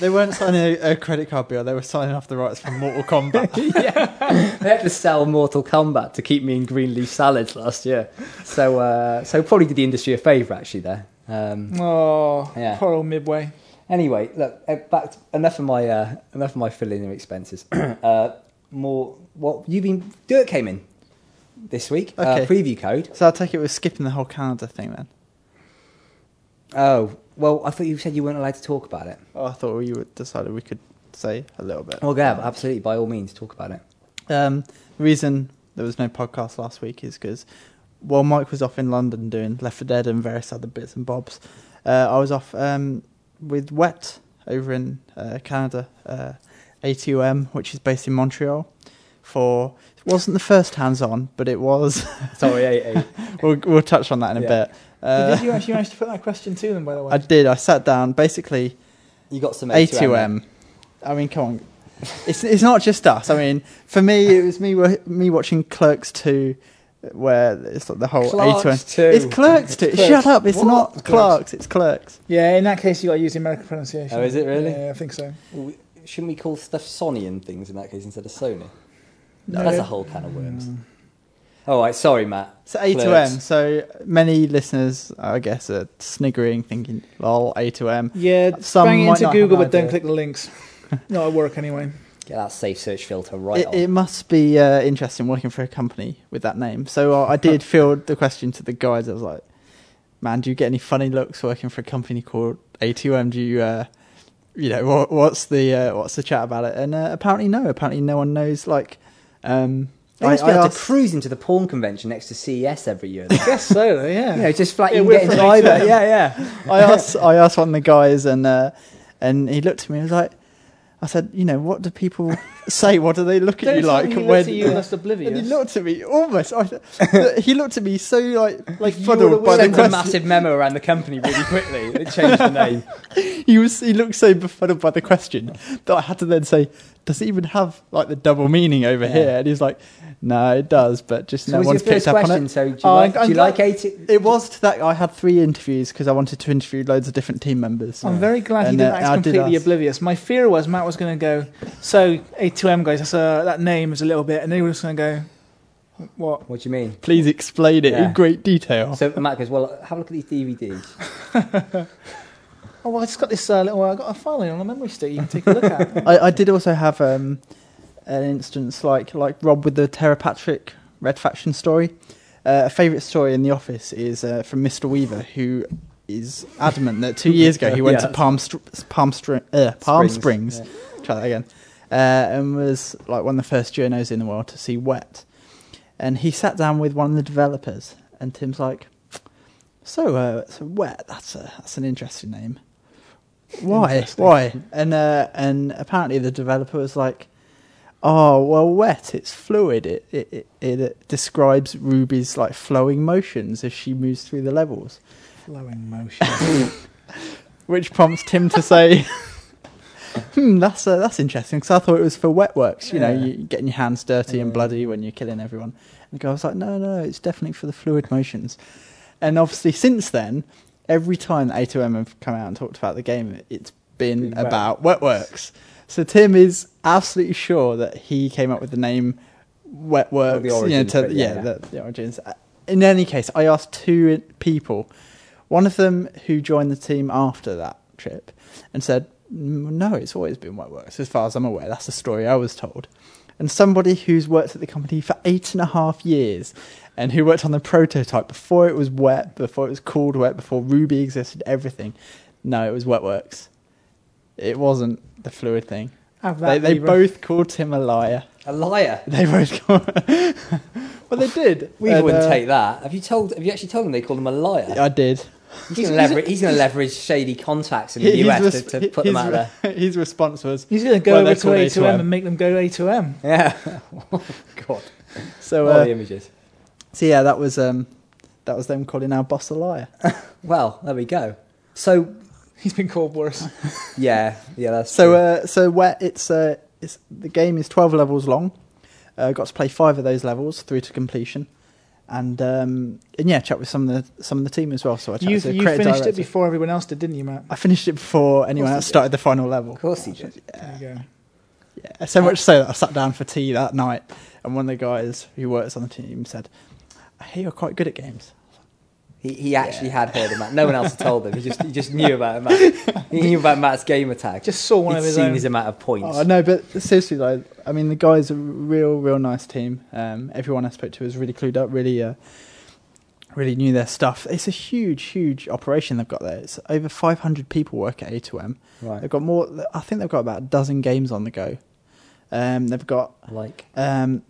They weren't signing a, a credit card bill. They were signing off the rights for Mortal Kombat.
They had to sell Mortal Kombat to keep me in green leaf salads last year. So, uh, so probably did the industry a favour actually there. Um,
Oh,
Yeah.
poor old Midway.
Anyway, look, uh, back to, enough of my uh, enough of my filling in expenses. uh, more what you've been Dirt came in this week. Uh,
Okay.
preview code.
so I'll take it we're skipping the whole calendar thing then.
Oh well, I thought you said you weren't allowed to talk about it.
Oh, I thought we would decided we could say a little bit.
Well, yeah, absolutely, by all means, talk about it.
Um, the reason there was no podcast last week is because while Mike was off in London doing Left 4 Dead and various other bits and bobs, uh, I was off um, with Wet over in uh, Canada, uh, A2M, which is based in Montreal. For it wasn't the first hands-on, but it was.
Sorry, eh.
we'll, we'll touch on that in a
Yeah.
bit. Uh,
did you actually manage to put that question to them, by the way?
I did. I sat down. Basically,
you got some A2M.
A2M. I mean, come on. It's it's not just us. I mean, for me, it was me me watching Clerks two where it's like the whole
Clerks
A2M.
too.
It's clerks too.
Clerks.
Shut up! It's
What?
not
Clerks.
clerks. It's clerks.
Yeah, in that case, you got to use the American pronunciation.
Oh, is it really?
Yeah, I think so.
Well, Shouldn't we call stuff Sony and things in that case instead of Sony?
No.
That's a whole can of worms. All right, sorry, Matt.
So A2M. So many listeners, I guess, are sniggering, thinking, "Lol, A2M."
Yeah,
Some
bang it
might
into
not
Google,
an
but don't click the links. Not at work anyway.
Get that safe search filter right
It,
on.
it must be uh, interesting working for a company with that name. So uh, I did field the question to the guys. I was like, "Man, do you get any funny looks working for a company called A2M? Do you, uh, you know, what, what's the uh, what's the chat about it?" And uh, apparently, no. Apparently, no one knows. Like, um,
They must
I-
be
I
able
asked-
to cruise into the porn convention next to CES every year.
I guess so, though, yeah.
you know, just
flat
you can
we're
get into
from
either.
A2M.
Yeah, yeah.
I asked I asked one of the guys and uh, and he looked at me and was like I said, you know, what do people say? What do they look at you like
he
when
at you and that's oblivious.
and he looked at me almost I, he looked at me so like
Like
fuddled by the
a massive memo around the company really quickly. It changed the name.
He was he looked so befuddled by the question that I had to then say, Does it even have like the double meaning over
Yeah.
here? And he's like, No, it does, but just
So
no
was
one's
your first
picked up on
question?
it.
So do you
Oh,
like,
I'm-
do you like eight?
It was to that I had three interviews because I wanted to interview loads of different team members.
I'm very glad he didn't
uh,
act
I
completely oblivious. My fear was Matt was going to go, so A2M guys, that's a, that name is a little bit, and then he just going to go, what?
What do you mean?
Please explain it
Yeah.
in great detail.
So Matt goes, well, have a look at these DVDs.
Oh, well, I just got this uh, little, I got a file in on a memory stick you can take a look at.
I, I did also have um, an instance like like Rob with the Tera Patrick Red Faction story. Uh, a favourite story in the office is uh, from Mr. Weaver, who is adamant that two years ago he went
Yeah.
to Palm Palm, Str- uh, Palm Springs,
Yeah.
try that again, uh, and was like one of the first journos in the world to see Wet. And he sat down with one of the developers, and Tim's like, "So, uh, so Wet, that's a that's an interesting name. Why?
Interesting.
Why?" And uh, and apparently the developer was like, "Oh, well, Wet, it's fluid. It it it, it, describes Ruby's like flowing motions as she moves through the levels."
Flowing motion.
which prompts Tim to say, "Hmm, that's uh, that's interesting." Because I thought it was for wet works. You know,
Yeah.
you getting your hands dirty and bloody when you're killing everyone. And the guy was like, "No, no, it's definitely for the fluid motions." And obviously, since then, every time that A2M have come out and talked about the game, it's been
Been wet.
about wet works. So Tim is absolutely sure that he came up with the name Wet Works. you know,
origins,
to-
but yeah,
yeah,
yeah.
The, the origins. Uh, In any case, I asked two people one of them who joined the team after that trip and said, "Mm, "No, it's always been wet works, as far as I'm aware. That's the story I was told." And somebody who's worked at the company for eight and a half years, and who worked on the prototype before it was wet, before it was called wet, before Ruby existed, everything. No, it was wet works. It wasn't the fluid thing. They, they both called him a liar.
A liar.
They both called. well, they did.
We
And,
wouldn't
uh,
take that. Have you told? Have you actually told him they called him a liar?
I did.
He's,
He's-
going to
he's
leverage. He's going to leverage shady contacts in the US
res-
to, to put them out there.
His response was,
He's going to go
Well,
over to A2M,
A2M.
and make them go A2M.
Yeah. oh, God.
"So,
All
uh,
the images.
so yeah, that was um, that was them calling our boss a liar."
Well, there we go. So
He's been called worse.
yeah, yeah. That's
So, uh, so wet. It's uh, it's the game is twelve levels long. Uh, got to play five of those levels through to completion, and um, and yeah, chat with some of the some of the team as well. So I
You,
to
you finished it before everyone else did, didn't you, Matt?
I finished it before anyone else
did.
started the final level.
of course he did.
There you go.
Yeah, so much so that I sat down for tea that night, and one of the guys who works on the team said, "I hear you're quite good at games."
He, he actually had heard of Matt. No one else had told him. He just he just knew about Matt. He knew about Matt's gamer tag.
Just saw one
He'd
of his
seen
own.
his amount of points.
Oh no, but seriously, like, I mean, the guys are a real, real nice team. Um, everyone I spoke to was really clued up, really, uh, really knew their stuff. It's a huge, huge operation they've got there. It's over 500 people work at A2M.
right.
They've got more. I think they've got about a dozen games on the go. Um, they've got.
Like
Um,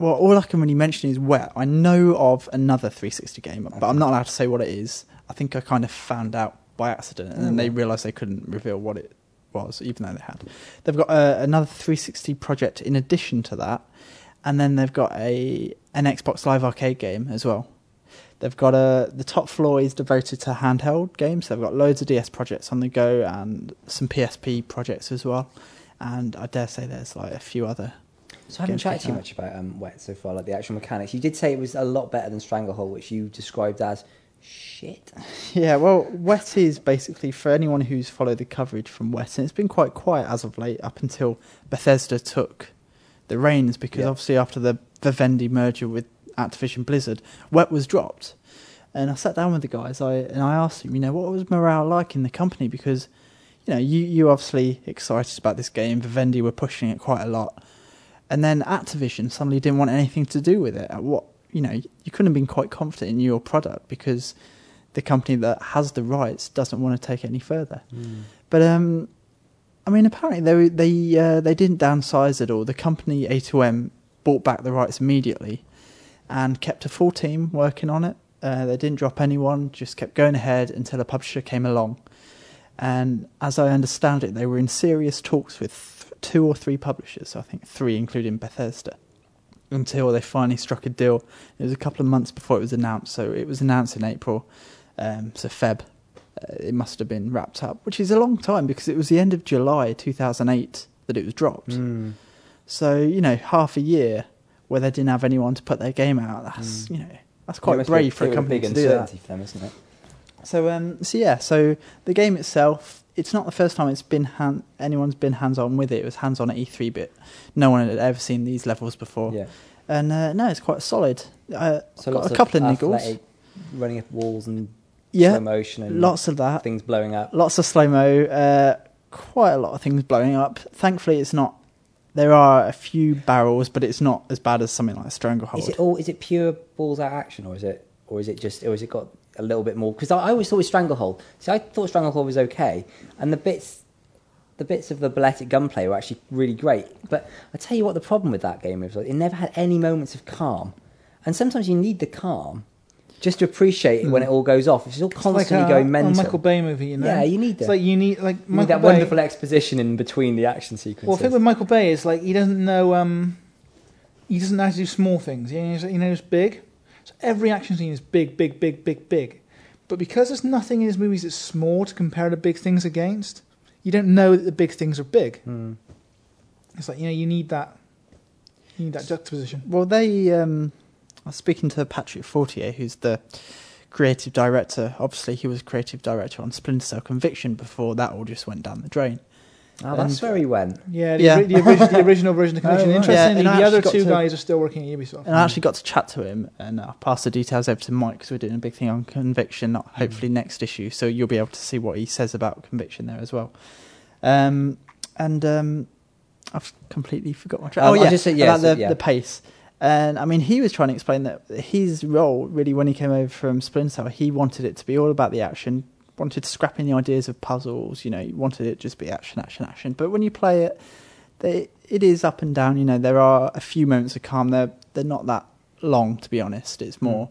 well, all I can really mention is where I know of another 360 game, but I'm not allowed to say what it is. I think I kind of found out by accident, and then they
Oh.
realised they couldn't reveal what it was, even though they had. They've got uh, another 360 project in addition to that, and then they've got a an Xbox Live Arcade game as well. They've got a the top floor is devoted to handheld games. They've got loads of DS projects on the go and some PSP projects as well. And I dare say there's like a few other
So I haven't chatted too much about um, Wet so far, like the actual mechanics. You did say it was a lot better than Stranglehold, which you described as shit.
Yeah, well, Wet is basically for anyone who's followed the coverage from Wet, and it's been quite quiet as of late, up until Bethesda took the reins, because
Yeah.
obviously after the Vivendi merger with Activision Blizzard, Wet was dropped. And I sat down with the guys, I and I asked them, you know, what was morale like in the company? Because, you know, you you obviously excited about this game. Vivendi were pushing it quite a lot, and then Activision suddenly didn't want anything to do with it. What you know, you couldn't have been quite confident in your product because the company that has the rights doesn't want to take it any further. But um, I mean, apparently they they uh, they didn't downsize at all. The company A2M bought back the rights immediately and kept a full team working on it. Uh, they didn't drop anyone, just kept going ahead until a publisher came along. And as I understand it, they were in serious talks with two or three publishers. I think three, including Bethesda, until they finally struck a deal. It was a couple of months before it was announced. So it was announced in April, um, so Feb. Uh, it must have been wrapped up, which is a long time because it was the end of July 2008 that it was dropped.
Mm.
So you know, half a year where they didn't have anyone to put their game out. That's
Mm.
you know, that's quite
be
brave for a company
big
to do that.
for them, isn't it?
So um, so yeah, so the game itself, it's not the first time it's been hand, anyone's been hands on with it. It was hands on at E3, but no one had ever seen these levels before.
Yeah.
And uh, no, it's quite solid. Uh,
So
got a couple of, niggles.
running up walls and
Yeah,
slow motion and
lots of that.
things blowing up.
Lots of slow mo. Uh, quite a lot of things blowing up. Thankfully, it's not. There are a few barrels, but it's not as bad as something like a Stranglehold.
Is it all? Is it pure balls out action, or is it, or is it just, or is it got a little bit more? Because I, I always thought it Stranglehold. See, I thought Stranglehold was okay, and the bits, the bits of the balletic gunplay were actually really great. But I tell you what, the problem with that game is like, it never had any moments of calm, and sometimes you need the calm just to appreciate it when it all goes off. It's all
Hmm. It's like
constantly
a,
going mental.
Michael Bay movie, you know.
Yeah, you need
It's
that.
like you need like
you need that
Bay.
wonderful exposition in between the action sequences.
Well, the thing with Michael Bay is like he doesn't know. Um, he doesn't know how to do small things. He knows, he knows big. So every action scene is big, big, big, big, big. But because there's nothing in his movies that's small to compare the big things against, you don't know that the big things are big.
Hmm.
It's like you know you need that. You need that juxtaposition.
Well, they. Um, I was speaking to Patrick Fortier, who's the creative director. Obviously, he was creative director on Splinter Cell Conviction before that all just went down the drain.
Oh, that's
And-
where he went.
Yeah, the,
Yeah.
ori- the, original, the original version of Conviction.
Oh, right.
Interestingly,
Yeah, and I
the other
actually got
two
to-
guys are still working at Ubisoft.
And I actually got to chat to him, and I'll pass the details over to Mike because we're doing a big thing on Conviction, not hopefully next issue. So you'll be able to see what he says about Conviction there as well. Um, and um, I've completely forgot my track.
Um,
oh
I'll
yeah,
just say- yeah,
about
so-
the,
yeah.
the pace. And I mean, he was trying to explain that his role, really, when he came over from Splinter Cell, he wanted it to be all about the action, wanted to scrap in the ideas of puzzles. You know, you wanted it just be action, action, action. But when you play it, they, it is up and down. You know, there are a few moments of calm. They're they're not that long, to be honest. It's more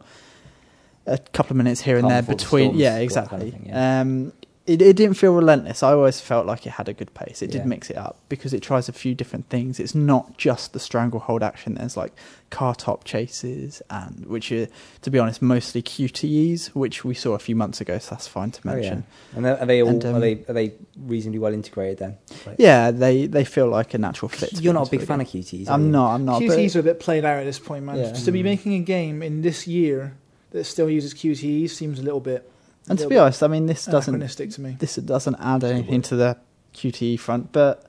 a couple of minutes here and there between.
storms,
Yeah,
that kind of
exactly.
thing, yeah.
Um, it, it didn't feel relentless. I always felt like it had a good pace. It did
Yeah.
mix it up because it tries a few different things. It's not just the stranglehold action. There's like car top chases and which are, to be honest, mostly QTEs, which we saw a few months ago. So that's fine to
Oh, yeah.
mention.
And are they all?
And, um,
are they? Are they reasonably well integrated then? Like-
yeah. they they feel like a natural fit. to be
You're not a
honest
big
with
fan
you.
of QTs. are
I'm not. I'm not. but-
QTEs are a bit played out at this point, man.
Yeah.
To be
Mm.
making a game in this year that still uses QTEs seems a little bit.
And to be honest, I mean, this doesn't
to me.
this doesn't add anything to the QTE front, but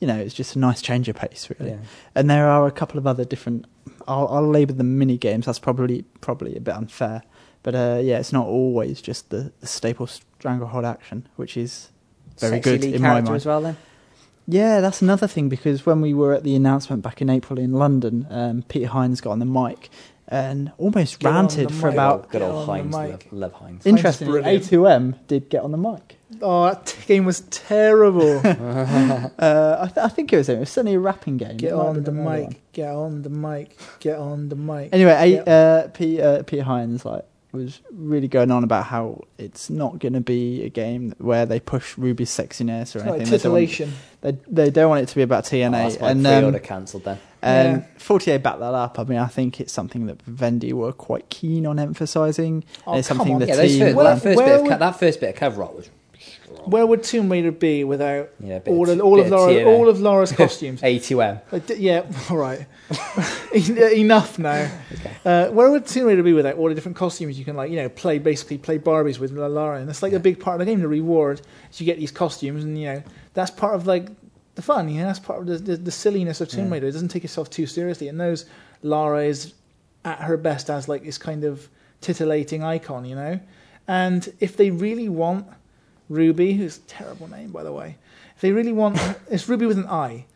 you know, it's just a nice change of pace, really.
Yeah.
And there are a couple of other different. I'll, I'll label them mini games. That's probably probably a bit unfair, but uh, yeah, it's not always just the, the staple stranglehold action, which is very
Sexy
good in my mind.
as well. Then
Yeah, that's another thing because when we were at the announcement back in April in London, um, Peter Hines got on the mic and almost
Get
ranted for about.
good
Get
old
on the
Heinz.
mic.
Love, love Heinz.
Interestingly. A2M did get on the mic.
Oh, that game was terrible.
Uh, I, th- I think it was him. It was certainly a rapping game.
Get on the mic.
one.
Get on the mic. Get on the mic.
Anyway, a, uh, P, uh, Peter Hines like was really going on about how it's not going to be a game where they push Ruby's sexiness or
It's like
anything. They don't, want, they, they don't want it to be about
Oh,
TNA.
that's why
and
pre-order
um,
cancelled then.
And
Yeah.
Um, 48 backed that up. I mean, I think it's something that Vivendi were quite keen on emphasising.
Oh,
it's something
on.
the
Yeah, those
team.
first,
Where-
that, first bit of,
would-
that first bit of cover art was
Where would Tomb Raider be without
Yeah,
all
of,
all of Laura, all of Laura's costumes?
A2M.
Like, uh, yeah, all right. Uh, enough now. Uh, where would Tomb Raider be without all the different costumes you can like, you know, play basically play Barbies with Lara, and that's like a big part of the game. The reward is you get these costumes, and you know that's part of like the fun. You know, that's part of the the, the silliness of Tomb Raider. It doesn't take itself too seriously. It knows Lara is at her best as like this kind of titillating icon, you know. And if they really want Ruby, who's a terrible name by the way, if they really want, it's Ruby with an I.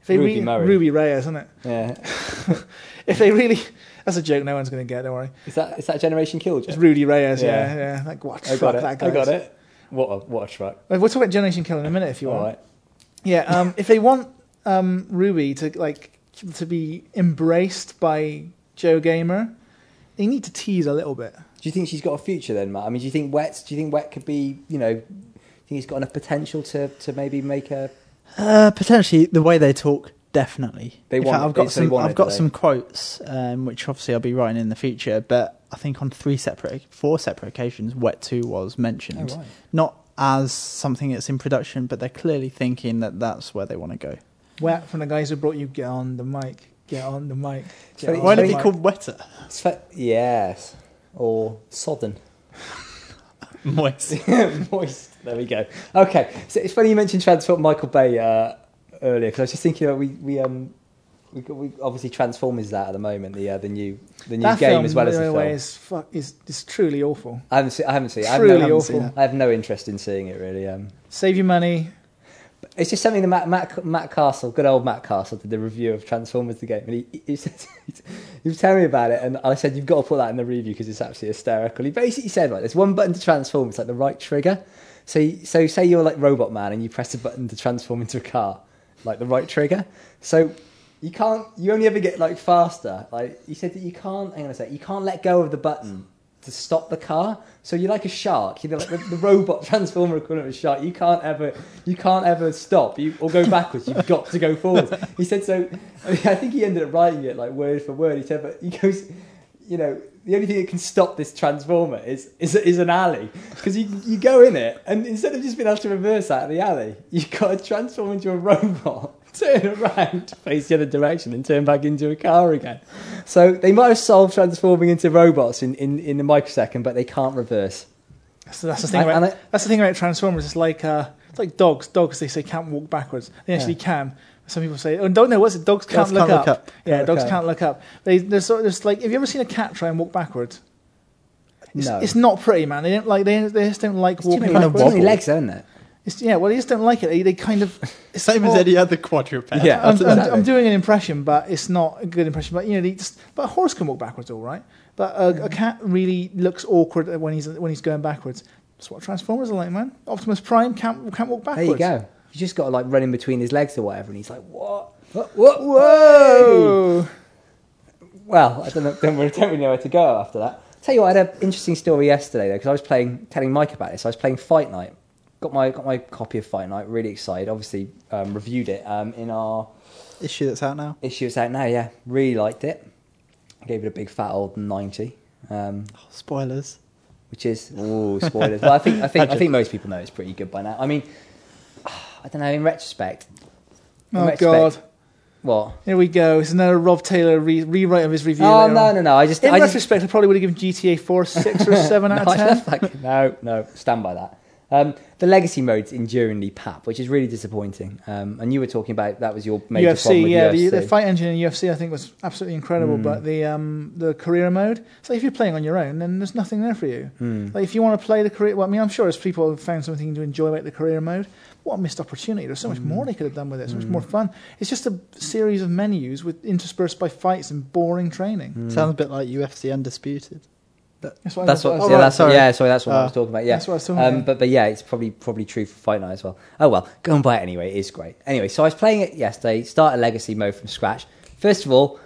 If they
Ruby
really,
Murray.
Ruby Reyes, isn't it?
Yeah.
If they really, that's a joke. No one's going to get. Don't worry.
Is that is that Generation Kill?
It's Rudy Reyes. Yeah,
Yeah.
yeah. Like what?
I got it. I got it. What a what a truck.
We'll talk about Generation Kill in a minute if you
All
want.
right.
Yeah. Um, if they want um, Ruby to like to be embraced by Joe Gamer, they need to tease a little bit.
Do you think she's got a future then, Matt? I mean, do you think Wet? Do you think Wet could be? You know, do you think he's got enough potential to to maybe make a?
Uh, potentially, the way they talk, definitely.
They
In
want
fact. I've got
They- so they
some. I've
it,
got some quotes, um, which obviously I'll be writing in the future. But I think on three separate, four separate occasions, Wet Two was mentioned.
Oh, right.
Not as something that's in production, but they're clearly thinking that that's where they want to go.
Wet from the guys who brought you get on the mic. Get on the mic. Get
funny-
on
Why
the
did it be called Wetter?
It's fa- yes, or sodden.
Moist.
Moist. There we go. Okay, so it's funny you mentioned Transform Michael Bay uh, earlier because I was just thinking about we we um we, we obviously Transformers that at the moment the uh, the new the new
that
game
film,
as well as the film.
is, fuck, is is truly awful.
I haven't seen. I haven't seen. it.
Truly
no, I, haven't
awful.
seen. I have no interest in seeing it really. Um,
Save your money.
it's just something that Matt, Matt, Matt Castle, good old Matt Castle, did the review of Transformers the game, and he he, said, he was telling me about it, and I said you've got to put that in the review because it's absolutely hysterical. He basically said, right, there's one button to transform, it's like the right trigger. So so say you're like Robot Man and you press a button to transform into a car, like the right trigger. So you can't, you only ever get like faster. Like you said that you can't. Hang on a sec, you can't let go of the button to stop the car. So you're like a shark. You're like the, the robot transformer equivalent of a shark. You can't ever, you can't ever stop you, or go backwards. You've got to go forwards. He said so. I, mean, I think he ended up writing it like word for word. He said, but he goes, you know, the only thing that can stop this transformer is is, is an alley because you you go in it and instead of just being able to reverse out of the alley, you've got to transform into a robot. Turn around, face the other direction, and turn back into a car again. So they might have solved transforming into robots in, in, in a microsecond, but they can't reverse.
That's, that's the thing
And-
about
and I-
that's the thing about Transformers. It's like uh, it's like dogs. Dogs they say can't walk backwards. They actually
Yeah.
can. Some people say, "Oh, don't know what's it? Dogs can't,
Dogs
look,
can't
up.
look up.
Yeah,
Can't
dogs
up.
can't look up. They they're sort of there's like, have you ever seen a cat try and walk backwards? It's,
No.
it's not pretty, man. They don't like they, they just don't like
It's too
walking
many,
kind of
too many legs, isn't it?
It's, yeah, well, they just don't like it. They, they kind of
Same as any other quadruped.
Yeah.
I'm, I'm, I'm doing an impression, but it's not a good impression. But you know, they just, but a horse can walk backwards, all right. But a, a cat really looks awkward when he's when he's going backwards. That's what Transformers are like, man. Optimus Prime can't can't walk backwards.
There you go. You just got to like run in between his legs or whatever, and he's like, "What? What? what?
Whoa!
Well, I don't know. Don't really, don't really know where to go after that. Tell you what, I had an interesting story yesterday though, because I was playing, telling Mike about this. I was playing Fight Night. Got my got my copy of Fight Night. Really excited. Obviously, um, reviewed it um, in our
Issue that's out now.
issue. that's out now. Yeah, really liked it. Gave it a big fat old ninety. Um,
Oh, spoilers.
which is ooh spoilers. well, I think I think I think most people know it's pretty good by now. I mean, I don't know. In retrospect, in
Oh
retrospect-
God!
what?
Here we go. It's another Rob Taylor re- rewrite of his review.
Oh no
on.
no no! I just
In
I just,
retrospect, I probably would have given GTA 4 six or seven out of ten.
like- no, no, stand by that. Um, the legacy mode's enduringly pap, which is really disappointing. Um, and you were talking about that was your major problem with
yeah,
UFC.
the, the fight engine in UFC I think was absolutely incredible,
Mm.
but the um, the career mode, it's like if you're playing on your own, then there's nothing there for you.
Hmm.
Like if you want to play the career, well, I mean, I'm sure there's people who found something to enjoy about the career mode. What a missed opportunity! There's so much
Hmm.
more they could have done with it. So much more fun. It's just a series of menus with interspersed by fights and boring training.
Hmm.
Sounds a bit like UFC Undisputed.
That's what.
That's
I,
what,
oh,
yeah,
right,
that's
sorry.
yeah, sorry, that's what I
Uh,
was talking about. Yeah,
That's what I was talking
um,
about.
But but yeah, it's probably probably true for Fight Night as well. Oh well, go and buy it anyway. It is great. Anyway, so I was playing it yesterday. Start a legacy mode from scratch. First of all,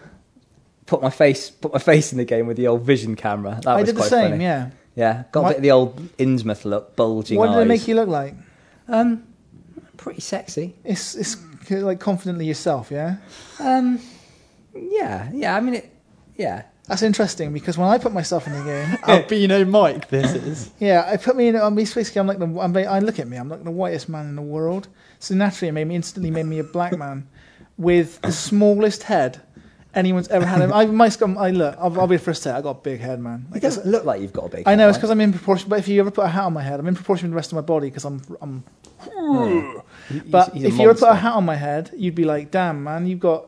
put my face put my face in the game with the old Vision camera. That
I
was
did the same.
funny.
Yeah.
yeah. Got
What-
a bit of the old Innsmouth look, bulging
What did
eyes.
it make you look like?
Um, pretty sexy.
It's it's like confidently yourself. Yeah.
Um, yeah, yeah. I mean, it. Yeah,
That's interesting because when I put myself in the game,
Albino Mike, this is.
yeah, I put me in. Um, I'm basically I'm like the. I'm, I look at me. I'm like the whitest man in the world. So naturally, it made me instantly made me a black man with the smallest head anyone's ever had. I my scum. I look. I'll, I'll be the first to say I got a big head, man.
It
Like,
doesn't look like you've got a big.
I know
head,
it's
right?
because I'm in proportion. But if you ever put a hat on my head, I'm in proportion with the rest of my body because I'm. I'm hmm.
He's-
but
he's a
if you ever put a hat on my head, you'd be like, "Damn, man, you've got."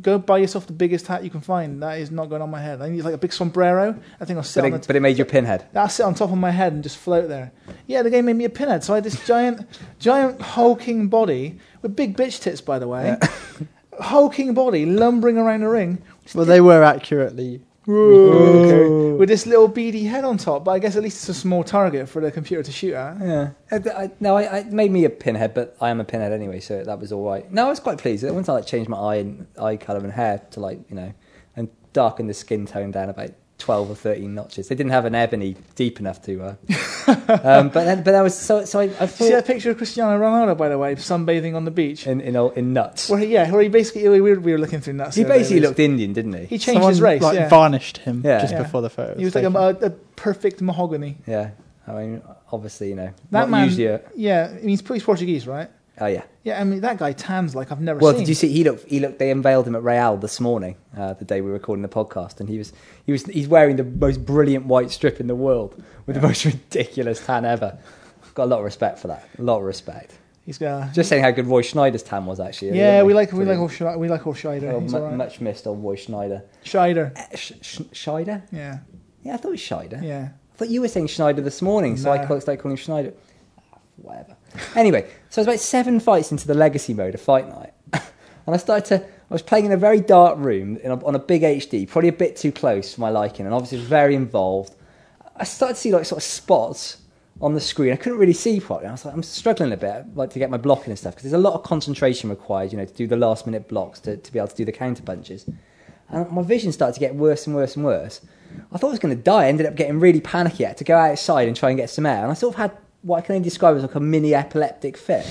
Go buy yourself the biggest hat you can find. That is not going on my head. I need like a big sombrero. I think I'll sit
but
on
it,
the.
but it made you a pinhead.
I'll sit on top of my head and just float there. Yeah, the game made me a pinhead. So I had this giant, giant hulking body with big bitch tits, by the way. hulking body lumbering around the ring.
Well, they were accurately.
Okay. With this little beady head on top, but I guess at least it's a small target for the computer to shoot at.
Yeah. I, I, no, I, I it made me a pinhead, but I am a pinhead anyway, so that was all right. No, I was quite pleased. Once I like changed my eye and eye colour and hair to like you know, and darkened the skin tone down about twelve or thirteen notches. They didn't have an ebony deep enough to. Uh, um, but then, but that was so. So I, I
Did you see that picture of Cristiano Ronaldo, by the way, sunbathing on the beach?
in in, in nuts.
Where he, yeah, where he basically we were, we were looking through nuts.
He
the other day,
basically
Liz.
looked Indian, didn't he?
He changed
Someone,
his race.
like
yeah.
varnished him
Yeah.
just
Yeah.
before the photo.
he was like a, a, a perfect mahogany.
Yeah. I mean, obviously, you know,
That
not
man-
usually. A,
Yeah, I mean, he's, he's Portuguese, right?
Oh yeah.
Yeah, I mean that guy tans like I've never seen.
Well,
seen.
did you see? He looked. He looked. They unveiled him at Real this morning, uh, the day we were recording the podcast, and he was. He was. He's wearing the most brilliant white strip in the world with the most ridiculous tan ever. Got a lot of respect for that. A lot of respect.
He's got.
Just saying how good Roy Schneider's tan was actually.
yeah, we like we like
Brilliant.
We like.
Oh,
He's
mu-
all right.
much missed on Roy Schneider.
Scheider.
Eh, Sch- Sch- Schneider?
Yeah,
Yeah, I thought it was Schneider.
yeah.
I thought you were saying Schneider this morning, so I
No.
called- started calling him Schneider. Whatever. anyway, so I was about seven fights into the legacy mode of Fight Night, and I started to. I was playing in a very dark room a, on a big HD, probably a bit too close for my liking, and obviously very involved. I started to see like sort of spots on the screen. I couldn't really see properly. I was like, I'm struggling a bit, like to get my blocking and stuff, because there's a lot of concentration required, you know, to do the last minute blocks to, to be able to do the counter punches. And my vision started to get worse and worse and worse. I thought I was going to die. I ended up getting really panicky. I had to go outside and try and get some air. And I sort of had what I can only describe as like a mini epileptic fit.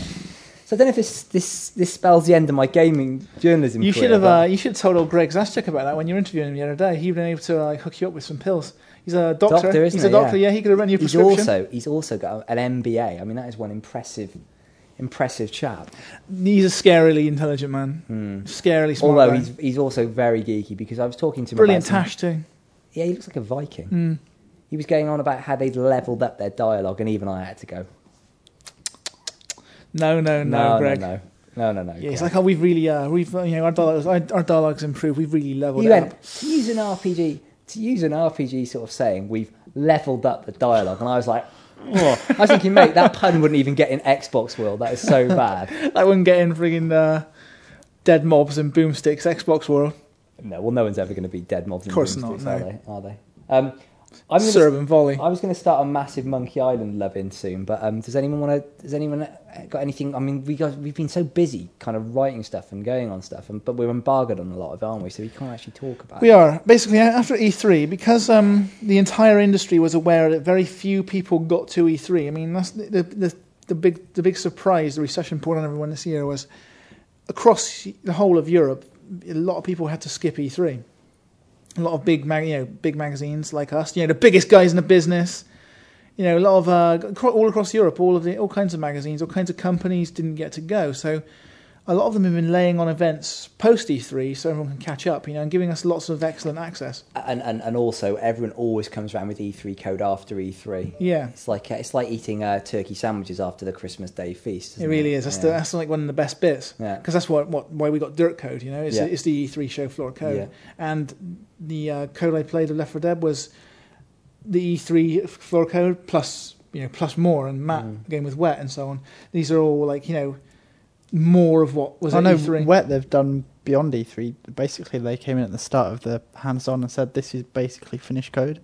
So I don't know if this this, this spells the end of my gaming journalism.
You
career,
should have uh, you should have told old Greg Zeschuk about that when you were interviewing him the other day. He'd been able to like hook you up with some pills. He's a doctor.
Doctor,
He's a doctor.
Yeah.
Yeah. he could have run you a
he's
prescription.
also he's also got an MBA. I mean, that is one impressive impressive chap.
He's a scarily intelligent man. Scarily smart.
Although
guy.
he's he's also very geeky because I was talking to him.
brilliant
about some-
tash too.
Yeah, he looks like a Viking.
Mm.
He was going on about how they'd levelled up their dialogue, and even I had to go.
No, no, no,
no,
Greg.
no, no, no, no.
Yeah, it's
Greg.
like, oh, we've really, uh, we've, uh, you know, our dialogues, our, our dialogues improved. We've really leveled
you
it
went
up.
to use an RPG to use an RPG sort of saying we've levelled up the dialogue, and I was like, oh. I was thinking, mate, that pun wouldn't even get in Xbox World. That is so bad.
I wouldn't get in frigging uh, dead mobs and boomsticks Xbox World.
No, well, no one's ever going to be dead mobs.
Of course not, no.
Are they? Are they? Um, I'm gonna,
and volley.
I was going to start a massive Monkey Island love in soon, but um, does anyone want to? Does anyone got anything? I mean, we guys we've been so busy, kind of writing stuff and going on stuff, and but we're embargoed on a lot of it, aren't we? So we can't actually talk about.
We
it.
are basically after E3 because um, the entire industry was aware that very few people got to E3. I mean, that's the, the, the, the big the big surprise. The recession poured on everyone this year was across the whole of Europe. A lot of people had to skip E3. A lot of big mag, you know, big magazines like us, you know, the biggest guys in the business. You know, a lot of uh, all across Europe, all of the all kinds of magazines, all kinds of companies didn't get to go. So a lot of them have been laying on events post E3 so everyone can catch up, you know, and giving us lots of excellent access.
and, and and also everyone always comes around with E3 code after E3.
Yeah,
It's like uh, it's like eating uh, turkey sandwiches after the Christmas Day feast.
it really is. That's, the, that's like one of the best bits
Yeah.
because that's what, what why we got Dirt Code, you know, it's,
Yeah.
it's the E3 show floor code.
Yeah.
And the uh, code I played of Left 4 Dead was the E3 floor code plus, you know, plus more and Matt
Mm.
again with Wet and so on. These are all like, you know, more of what was
I
at
know
E3.
Wet they've done beyond E3. Basically, they came in at the start of the hands-on and said this is basically finished code.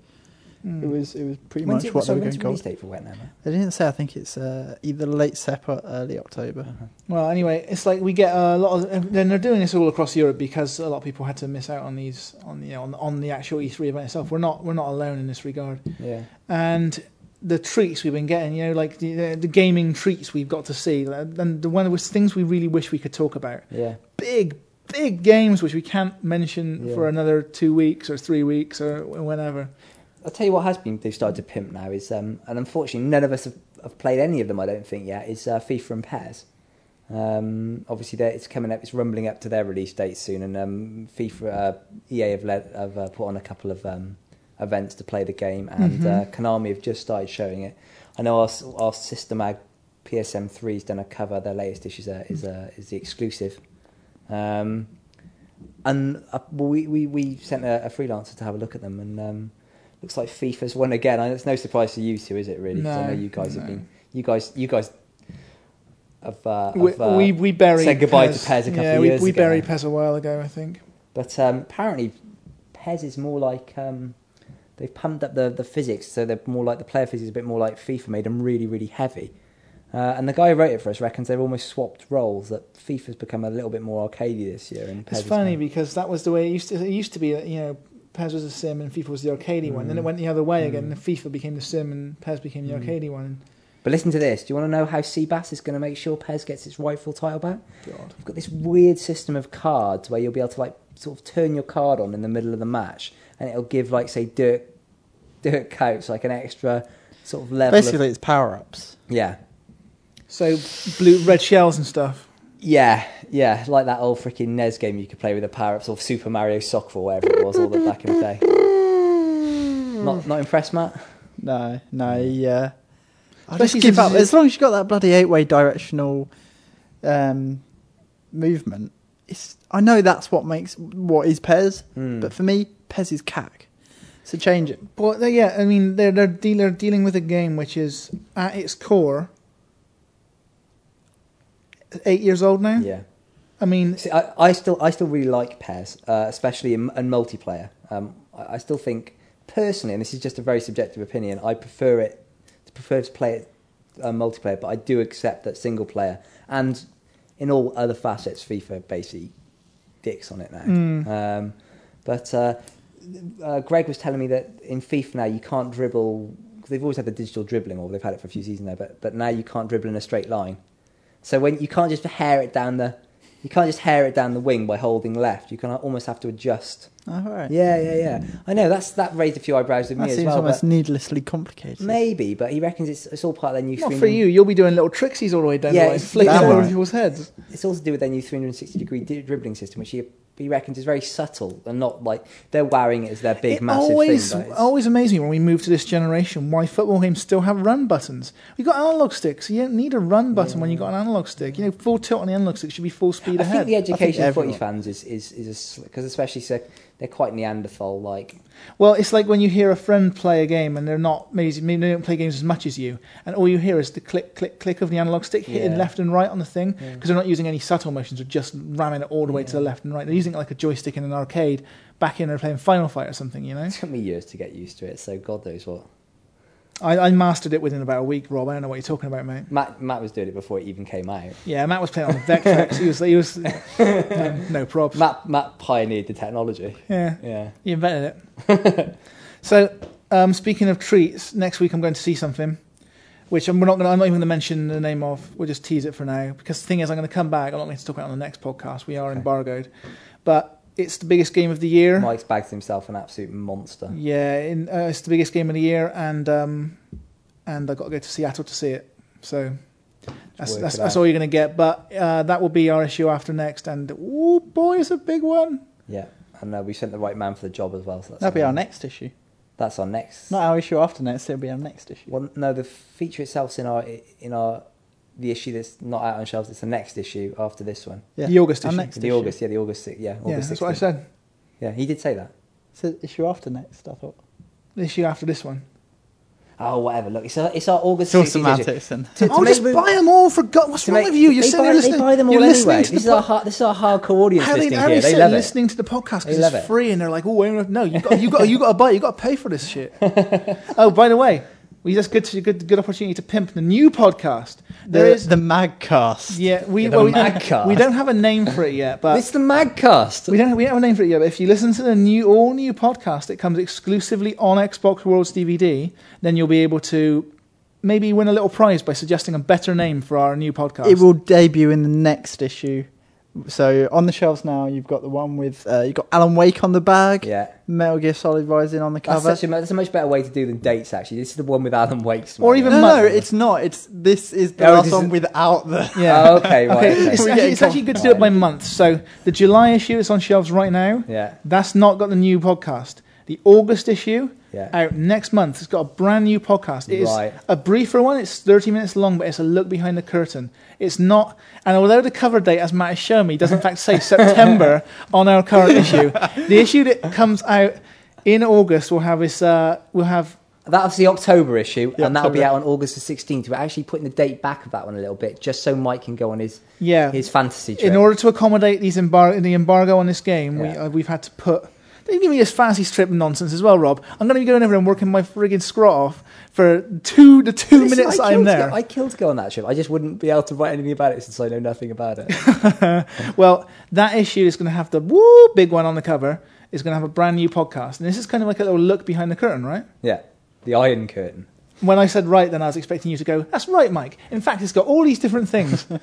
Mm.
It was it was pretty
When's
much
it,
what
so
they were
when's
going
the release
gold.
date for Wet now? man?
They didn't say. I think it's uh, either late Sep or early October.
Well, anyway, it's like we get a lot of. Then they're doing this all across Europe because a lot of people had to miss out on these on you know on, on the actual E3 event itself. We're not we're not alone in this regard.
Yeah.
And the treats we've been getting, you know, like the the, gaming treats we've got to see, and the one of the things we really wish we could talk about.
Yeah.
Big big games which we can't mention
Yeah.
for another two weeks or three weeks or whenever.
I'll tell you what has been they've started to pimp now is um, and unfortunately none of us have, have played any of them I don't think yet is uh, FIFA and PES. Um, obviously it's coming up it's rumbling up to their release date soon and um, FIFA uh, EA have led have uh, put on a couple of um, events to play the game and uh,
Mhm.
Konami have just started showing it. I know our our Sister Mag PSM 3's done a cover their latest issue is, uh, is, uh, is the exclusive. Um, and uh, we, we, we sent a, a freelancer to have a look at them, and um, looks like FIFA's won again. I, it's no surprise to you two, is it? Really? 'Cause I
No,
know you guys have been. You guys, you guys have. Uh,
We,
have, uh,
we we buried
said goodbye to
Pez.
Pez a couple
yeah,
of
we,
years
we
ago.
We buried Pez a while ago, I think.
But um, apparently, Pez is more like um, they've pumped up the, the physics, so they're more like the player physics is a bit more like FIFA, made them really really heavy. Uh, and the guy who wrote it for us reckons they've almost swapped roles. That FIFA's become a little bit more arcadey this year. And Pez
It's funny
gone-
because that was the way it used to. It used to be that you know Pez was the sim and FIFA was the arcadey one. Then it
Mm.
went the other way again.
Mm.
And FIFA became the sim and Pez became the
Mm.
arcadey one.
But listen to this. Do you want to know how Seabass is going to make sure Pez gets its rightful title back?
God.
We've got this weird system of cards where you'll be able to like sort of turn your card on in the middle of the match, and it'll give like say Dirk Dirk Coates like an extra sort of level.
Basically,
of,
it's power ups.
yeah,
So blue red shells and stuff.
yeah, yeah, like that old freaking NES game you could play with the power ups, or Super Mario Soccer or whatever it was, all the back in the day. Not not impressed, Matt.
No, no, yeah. I
Especially
just give up. As long as you've got that bloody eight-way directional um, movement, it's. I know that's what makes what is Pez,
Hmm.
but for me, Pez is cack. So change it.
But they- yeah, I mean they're they're, deal, they're dealing with a game which is at its core eight years old now.
Yeah.
I mean,
See, I, I still I still really like Pez, uh, especially in, in multiplayer. Um, I, I still think personally, and this is just a very subjective opinion, I prefer it to prefer to play it uh, multiplayer, but I do accept that single player and in all other facets, FIFA basically dicks on it now.
Mm.
Um, but uh, uh, Greg was telling me that in FIFA now you can't dribble. Cause they've always had the digital dribbling, or they've had it for a few seasons now. But but now you can't dribble in a straight line. So when you can't just hair it down the, you can't just hair it down the wing by holding left. You can almost have to adjust.
Oh, right.
Yeah, yeah, yeah. I know that's that raised a few eyebrows with
That
me as well.
seems
almost
needlessly complicated.
maybe, but he reckons it's it's all part of their new.
not
300
for you. You'll be doing little tricksies all the way down
Yeah,
the line,
it's-
flicking it over
one.
people's heads.
It's all to do with their new 360 degree dribbling system, which he, he reckons is very subtle and not like they're wearing it as their big
it
massive
always,
thing. it's-
always amazing when we move to this generation why football games still have run buttons. We got analog sticks. You don't need a run button when you got an analog stick. You know, full tilt on the analog stick should be full speed
I
ahead.
think the education of footy fans is is is because especially so they're quite Neanderthal like.
Well, it's like when you hear a friend play a game and they're not maybe, maybe they don't play games as much as you, and all you hear is the click, click, click of the analog stick hitting
Yeah.
left and right on the thing because they're not using any subtle motions; they're just ramming it all the way to the left and right. They're using it like a joystick in an arcade back in they're playing Final Fight or something. You know,
It took me years to get used to it, so God knows what.
I, I mastered it within about a week. Rob, I don't know what you're talking about, mate.
Matt Matt was doing it before it even came out.
Yeah, Matt was playing on Vectrex. he was, he was, no, no props.
Matt Matt pioneered the technology.
Yeah,
Yeah.
he invented it. so, um, speaking of treats, next week I'm going to see something, which I'm we're not going. I'm not even going to mention the name of. We'll just tease it for now because the thing is, I'm going to come back. I'm not going to talk about it on the next podcast. We are
Okay.
embargoed, but it's the biggest game of the year.
Mike's bagged himself an absolute monster.
Yeah, in, uh, it's the biggest game of the year, and um, and I got to go to Seattle to see it. So that's that's, that's all you're going to get. But uh, that will be our issue after next, and oh boy, it's a big one.
Yeah. And uh, we sent the right man for the job as well. So that's
That'll be our next issue.
That's our next.
Not our issue after next. It'll be our next issue.
Well, no, the feature itself's in our in our the issue that's not out on shelves. It's the next issue after this one.
Yeah.
The August issue.
next
the
issue.
August, yeah, the August, six- yeah, August
yeah, that's what I said.
Yeah, he did say that.
So issue after next. I thought.
The issue after this one.
Oh, whatever. Look, it's our, it's our August.
It's all
16th issue.
semantics and.
To- to
oh, just
room-
buy them all for God. What's
to
wrong
make-
with you? You're
they
sitting
buy,
listening.
They buy them all
you're listening
anyway.
to
This
the
is, our,
po-
har- this is our hardcore audience
Harry,
listening
Harry's
here. They
sitting
love it.
listening to the podcast because it's
it.
free, and they're like, "Oh, wait, no, you got, you got, you got to buy, it. you got to pay for this shit." oh, by the way, we just good, to, good, good opportunity to pimp the new podcast. There
The,
is,
the Magcast.
yeah, we,
Yeah, the
well, we,
Magcast.
we don't have a name for it yet, but
It's the Magcast.
we don't, we don't have a name for it yet. But if you listen to the new, all new podcast, it comes exclusively on Xbox Worlds DVD. Then you'll be able to maybe win a little prize by suggesting a better name for our new podcast.
It will debut in the next issue So on the shelves now, you've got the one with uh, you've got Alan Wake on the bag,
Yeah.
Metal Gear Solid Rising on the
That's,
cover.
such a, that's a much better way to do than dates, actually. This is the one with Alan Wake's.
Or even
no, no, it's not. It's this is the
Oh,
last one without the.
Yeah.
Oh, okay, right.
Okay,
okay.
it's, actually, it's actually good to do it by month. So the July issue is on shelves right now.
Yeah,
That's not got the new podcast. The August issue
yeah.
out next month. It's got a brand new podcast. It is
Right.
a briefer one. It's 30 minutes long, but it's a look behind the curtain. It's not, and although the cover date, as Matt has shown me, does in fact say September on our current issue, the issue that comes out in August will have this. Uh, will have
That's the October issue,
The
and that'll be out on August the 16th. We're actually putting the date back of that one a little bit, just so Mike can go on his,
yeah.
his fantasy trip.
In order to accommodate these embar- the embargo on this game, we, uh, we've had to put. They give me this fancy strip nonsense as well, Rob. I'm going to be going over and working my frigging scrot off for two the two
Listen,
minutes
I
I'm there.
go- I killed to go on that trip. I just wouldn't be able to write anything about it since I know nothing about it.
Well, that issue is going to have the woo big one on the cover. Is going to have a brand new podcast, and this is kind of like a little look behind the curtain, right?
yeah, the Iron Curtain.
When I said right, then I was expecting you to go. That's right, Mike. In fact, it's got all these different things.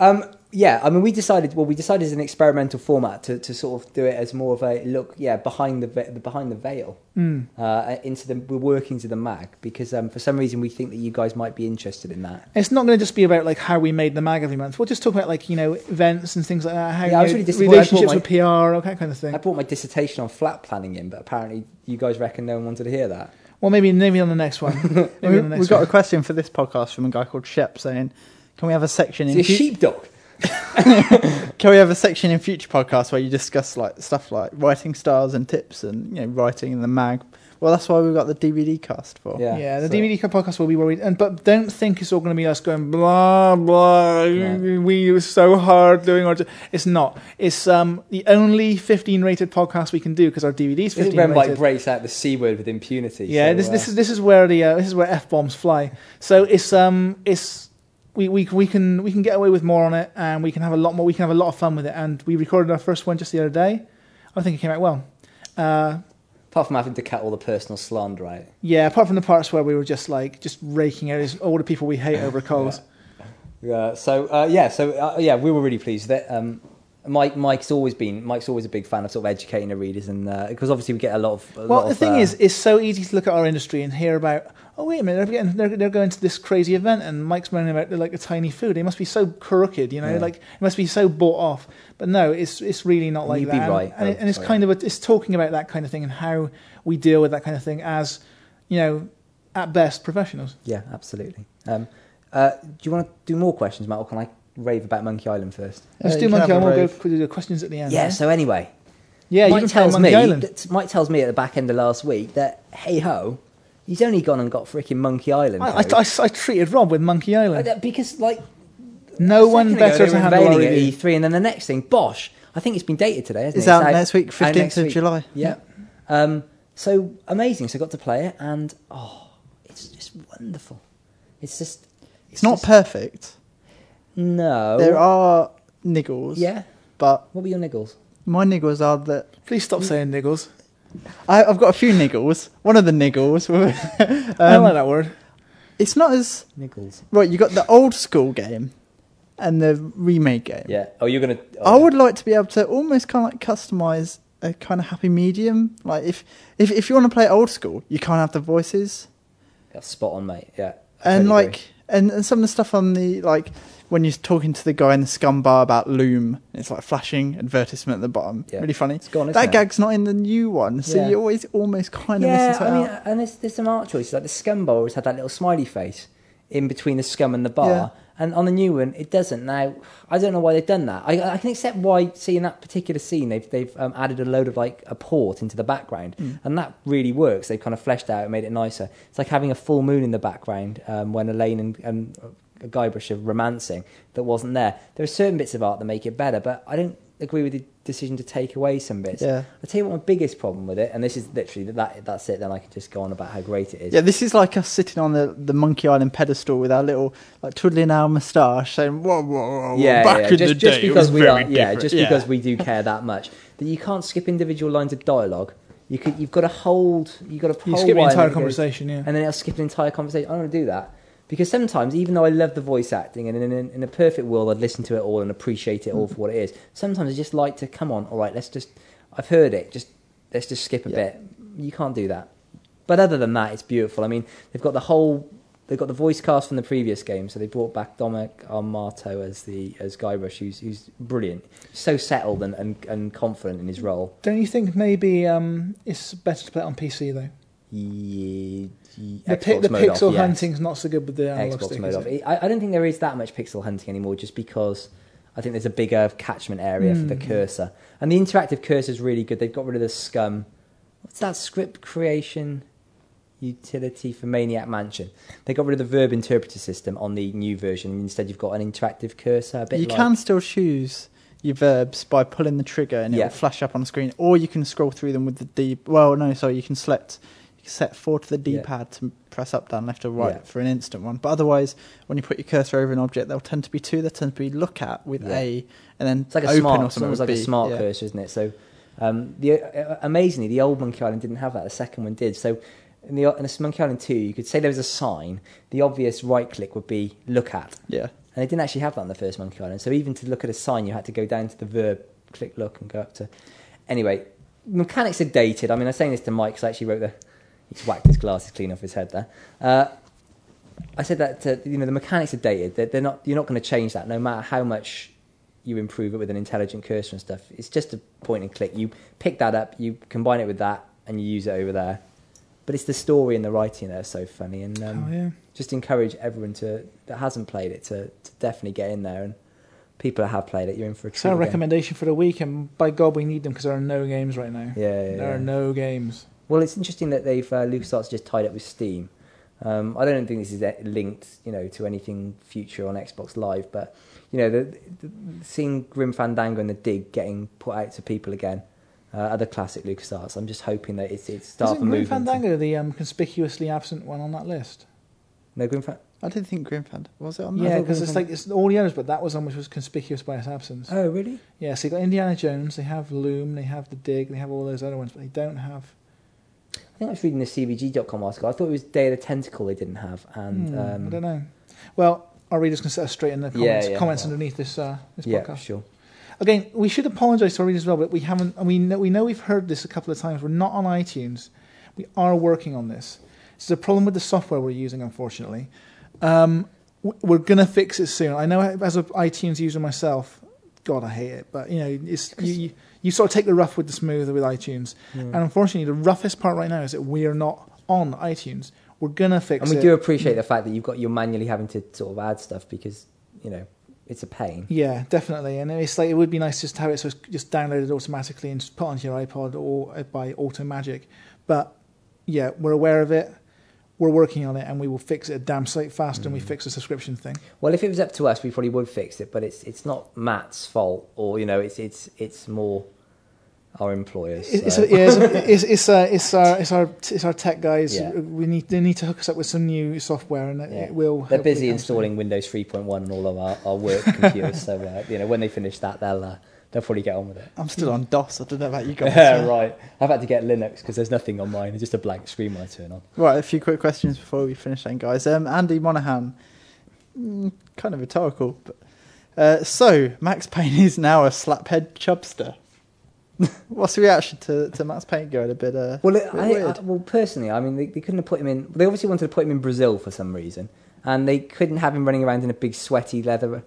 Um, yeah, I mean, we decided. Well, we decided as an experimental format to, to sort of do it as more of a look, yeah, behind the, ve- the behind the veil,
Mm.
uh, into the we're workings of the mag because um, for some reason we think that you guys might be interested in that.
It's not going to just be about like how we made the mag every month. We'll just talk about like you know events and things like that. How
Yeah, I was
you know,
really disappointed.
Relationships
bought
with PR, all that kind of thing.
I brought my dissertation on flat planning in, but apparently you guys reckon no one wanted to hear that.
Well, maybe maybe on the next one. Maybe
We,
on the
we've
next
got a question for this podcast from a guy called Shep saying, "Can we have a section
Is
in
he a sheepdog?
Can we have a section in future podcasts where you discuss like stuff like writing styles and tips and you know writing in the mag? Well, that's why we've got the DVD cast for.
Yeah.
Yeah, the
so-
DVD podcast will be worried, and but don't think it's all going to be us going blah blah.
No.
We were so hard doing our. It's not. It's um the only 15 rated podcast we can do because our DVD's
This is
15
when Mike
rated.
breaks out the c word with impunity.
Yeah,
so,
this
uh,
this is this is where the uh, this is where f bombs fly. So it's um it's we, we we can we can get away with more on it, and we can have a lot more. We can have a lot of fun with it. And we recorded our first one just the other day. I think it came out well. Uh,
apart from having to cut all the personal slander out.
yeah, apart from the parts where we were just like just raking out all the people we hate over coals.
Yeah. So uh, yeah. So uh, yeah, we were really pleased with it. Um, Mike, Mike's always been. Mike's always a big fan of sort of educating the readers, and because obviously we get a lot of. A
Well,
lot
the
of,
thing
uh,
is, it's so easy to look at our industry and hear about. Oh wait a minute, they're, getting, they're, they're going to this crazy event, and Mike's moaning about like a tiny food. They must be so crooked, you know,
Yeah.
like it must be so bought off. But no, it's it's really not like
you'd
that.
be
And-
right.
and,
Oh,
and it's
sorry.
kind of a, it's talking about that kind of thing and how we deal with that kind of thing as, you know, at best professionals.
Yeah, absolutely. Um, uh, do you want to do more questions, Matt, or can I rave about Monkey Island first?
Let's
Uh,
do Monkey
have
Island.
a
We'll
rave.
go do the questions at the end.
Yeah.
right?
So anyway,
yeah,
Mike tells
Monkey
me.
Island.
That, Mike tells me at the back end of last week that hey ho, he's only gone and got freaking Monkey Island.
I, I,
code.
I, I treated Rob with Monkey Island.
Uh, because like
No
a
one
second ago
better
they
to
were
handle our
unveiling it
review.
at E3, and then the next thing, Bosch. I think it's been dated today, hasn't
It's
it?
out
It's
next week,
out
15th of
week.
July.
Yeah. Um, so amazing. So I got to play it, and oh, it's just wonderful. It's just.
It's not
just-
perfect.
No.
There are niggles.
Yeah.
But
What were your niggles?
my niggles are that
Please stop saying niggles.
I, I've got a few niggles. One of the niggles,
I don't
um,
like that word.
it's not as
Niggles.
right. You got the old school game and the remake game.
Yeah. Oh, you're gonna.
I would like to be able to almost kind of like customize a kind of happy medium. Like if if if you want to play old school, you can't have the voices
Yeah, spot on, mate. Yeah. I
and
totally
like
agree.
and, and some of the stuff on the like when you're talking to the guy in the SCUMM Bar about Loom, it's like flashing advertisement at the bottom.
Yeah.
Really funny.
It's gone,
that
it?
gag's not in the new one, so
Yeah.
you always almost kind of
Yeah,
missing
I mean,
out.
and there's, there's some art choices. Like the SCUMM Bar always had that little smiley face in between the scum and the bar.
Yeah.
And on the new one, it doesn't. Now, I don't know why they've done that. I, I can accept why, see, in that particular scene, they've, they've um, added a load of like a port into the background.
Mm.
And that really works. They've kind of fleshed out and made it nicer. It's like having a full moon in the background um, when Elaine and, and Guybrush of romancing that wasn't there. There are certain bits of art that make it better, but I don't agree with the decision to take away some bits.
Yeah.
I'll tell you what my biggest problem with it, and this is literally that that's it, then I can just go on about how great it is.
Yeah, this is like us sitting on the, the Monkey Island pedestal with our little like twiddling our moustache, saying "Whoa, whoa, whoa!"
yeah,
back
yeah.
in
Just,
the
just
day, it
because
was
we
very
are, yeah,
different."
just because we do care that much that you can't skip individual lines of dialogue. You could, you've got to hold, you've got to
You
hold
skip the
one
entire
it goes-
conversation, yeah.
and then it'll skip an entire conversation. I don't want to do that. Because sometimes, even though I love the voice acting, and in, in, in a perfect world, I'd listen to it all and appreciate it all
Mm.
for what it is. Sometimes I just like to come on. All right, let's just. I've heard it. Just let's just skip a
Yeah.
bit. You can't do that. But other than that, it's beautiful. I mean, they've got the whole. They've got the voice cast from the previous game, so they brought back Dominic Armato as the as Guybrush, who's who's brilliant, so settled and, and, and confident in his role.
Don't you think maybe um, it's better to play it on PC though?
Ye- ye-
The, pi- the pixel
off, yes.
hunting's not so good with the analog
Xbox
stick.
mode off. I, I don't think there is that much pixel hunting anymore, just because I think there's a bigger catchment area for the
Mm.
cursor, and the interactive cursor is really good. They've got rid of the SCUMM. What's that script creation utility for Maniac Mansion? They got rid of the verb interpreter system on the new version. Instead, you've got an interactive cursor. A bit
You
like,
can still choose your verbs by pulling the trigger and it
Yeah.
will flash up on the screen, or you can scroll through them with the D. Well, no, sorry, you can select. Set four to the D-pad to press up, down, left, or right
Yeah.
for an instant one. But otherwise, when you put your cursor over an object, they'll tend to be two. They tend to be look at with
Yeah.
A, and then
It's like a
open
smart,
or
it's
something. with
like a smart
Yeah.
cursor, isn't it? So, um, the uh, amazingly, the old Monkey Island didn't have that. The second one did. So, in the in a Monkey Island two, you could say there was a sign. The obvious right click would be look at,
Yeah.
and they didn't actually have that on the first Monkey Island. So, even to look at a sign, you had to go down to the verb, click look, and go up to. Anyway, mechanics are dated. I mean, I'm saying this to Mike because I actually wrote the. He's whacked his glasses clean off his head there. Uh, I said that to, you know the mechanics are dated. They're, they're not. You're not going to change that, no matter how much you improve it with an intelligent cursor and stuff. It's just a point and click. You pick that up, you combine it with that, and you use it over there. But it's the story and the writing that are so funny, and um,
oh yeah.
just encourage everyone to that hasn't played it to, to definitely get in there. And people that have played it, you're in for a treat.
So, a recommendation for the week, and by God, we need them because there are no games right now.
Yeah, yeah,
there
yeah.
are no games.
Well, it's interesting that they've uh, LucasArts just tied up with Steam. Um, I don't think this is uh, linked, you know, to anything future on Xbox Live, but you know, the, the, seeing Grim Fandango and the Dig getting put out to people again, uh, other classic LucasArts. I'm just hoping that it's it's start
Isn't Grim
movement.
Fandango the um, conspicuously absent one on that list?
No Grim Fan.
I didn't think Grimfand was it on. that?
Yeah, because it's like it's all the others, but that was one which was conspicuous by its absence.
Oh, really?
Yeah, so you got Indiana Jones, they have Loom, they have The Dig, they have all those other ones, but they don't have.
I think I was reading the CVG.com article. I thought it was Day of the Tentacle they didn't have, and
Hmm,
um,
I don't know. Well, our readers can set us straight in the comments,
yeah,
comments
well.
underneath this uh, this
yeah,
podcast.
sure.
Again, we should apologise to our readers as well, but we haven't. and We know we know we've heard this a couple of times. We're not on iTunes. We are working on this. It's a problem with the software we're using, unfortunately. Um, we're gonna fix it soon. I know as an iTunes user myself, God, I hate it. But you know, it's you, you, you sort of take the rough with the smooth with iTunes. And unfortunately, the roughest part right now is that we are not on iTunes. We're gonna fix it.
And we
it.
do appreciate the fact that you've got you're manually having to sort of add stuff because you know it's a pain.
Yeah, definitely. And it's like it would be nice just to have it so it's just downloaded automatically and just put onto your iPod or uh, by Auto Magic. But yeah, we're aware of it. We're working on it, and we will fix it a damn sight faster than we
Mm.
fix the subscription thing.
Well, if it was up to us, we probably would fix it. But it's it's not Matt's fault, or you know, it's it's it's more our employers.
It's,
so-
yeah, it's, it's, it's, it's our it's our it's our tech guys.
Yeah.
We need they need to hook us up with some new software, and it,
Yeah.
it will.
They're busy installing Windows 3.1 on all of our, our work computers. So uh, you know, when they finish that, they'll uh, they'll probably get on with it.
I'm still on DOS. I don't know about you guys.
Yeah, right. I've had to get Linux because there's nothing on mine. It's just a blank screen when I turn on.
Right, a few quick questions before we finish then, guys. Um, Andy Monaghan, mm, kind of rhetorical, but uh, so Max Payne is now a slaphead chubster. What's the reaction to, to Max Payne going a bit? Uh,
Well,
bit
I, I, well, personally, I mean, they, they couldn't have put him in. They obviously wanted to put him in Brazil for some reason, and they couldn't have him running around in a big sweaty leather.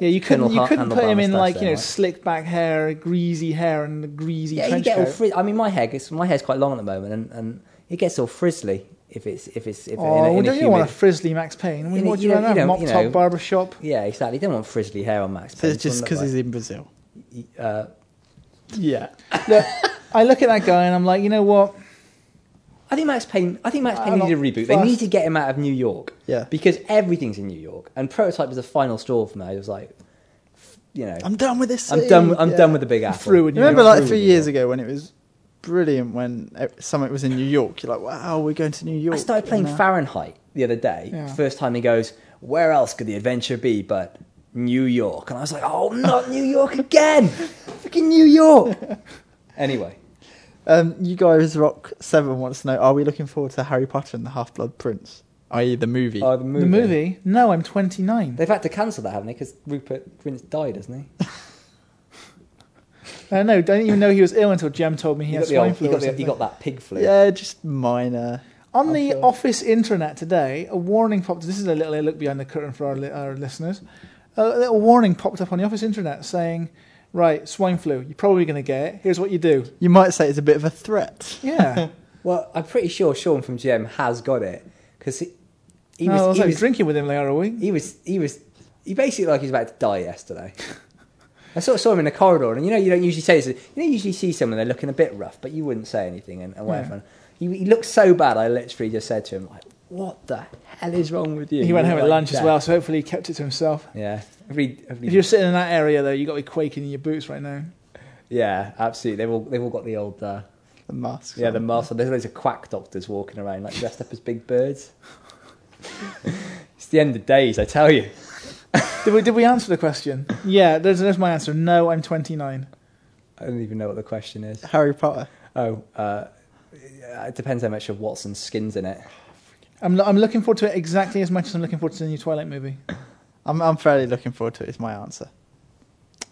Yeah, you couldn't you couldn't put him in like you know
right?
slick back hair, greasy hair, and a greasy
Yeah, you
trench
get all
coat.
frizz- I mean, my hair gets my hair's quite long at the moment, and, and it gets all frizzly if it's if it's if
Oh,
in a, in a
don't you
humid.
want a frizzly Max Payne? I mean,
In a-
what do
you
you
know-
want
you
to
know-
Mop
you
top
know-
barber shop?
Yeah, exactly. You don't want frizzly hair on Max.
so it's just because
because
he's in Brazil.
Uh,
Yeah.
Look, I look at that guy and I'm like, you know what?
I think Max Payne. I think Max Payne
I'm
needed a reboot. They need to get him out of New York.
Yeah.
because everything's in New York, and Prototype was the final straw for me. I was like, you know,
I'm done with this.
I'm
city.
done. I'm
Yeah.
done with the Big Apple.
Through with
You
New
remember
York.
like
Through
three years
New
ago when it was brilliant when uh, Summit was in New York? You're like, wow, we're going to New York.
I started playing
And, uh,
Fahrenheit the other day.
Yeah.
First time he goes, where else could the adventure be but New York? And I was like, oh, not New York again! Fucking New York! anyway,
Um, you guys, Rock Seven wants to know: Are we looking forward to Harry Potter and the Half Blood Prince? i.e., the movie.
Oh, the movie.
The movie? No, I'm 29.
They've had to cancel that, haven't they? Because Rupert Grint died, hasn't he?
Uh, no, don't even know he was ill until Jem told me he
He
had
got, the
swine
old,
flu.
he, got the, he got that pig flu.
yeah, just minor.
On the
Okay.
office intranet today, a warning popped. This is a little look behind the curtain for our, li- our listeners. A little warning popped up on the office intranet saying, "Right, swine flu. You're probably going to get it. Here's what you do."
You might say it's a bit of a threat.
Yeah.
Well, I'm pretty sure Sean from GM has got it because he, he
no,
was,
I was,
he,
like,
was
drinking with him the other week.
he was he was he basically like he was about to die yesterday. I sort of saw him in the corridor, and you know you don't usually say this. You don't usually see someone they're looking a bit rough, but you wouldn't say anything and, and whatever.
Yeah.
He, he looked so bad. I literally just said to him like, "What the hell is wrong with you?"
He went home at lunch as well, so hopefully he kept it to himself.
Yeah, every, every
If you're sitting in that area though, you got to be quaking in your boots right now.
yeah, absolutely. They've all they've all got the old uh,
The mask.
yeah the masks. There's loads of quack doctors walking around like dressed up as big birds. it's the end of days, I tell you.
Did we, did we answer the question? Yeah, there's, there's my answer. No, I'm 29.
I don't even know what the question is.
Harry Potter.
Oh, uh, it depends how much of Watson's skin's in it.
I'm, lo- I'm looking forward to it exactly as much as I'm looking forward to the new Twilight movie.
I'm I'm fairly looking forward to it. Is my answer.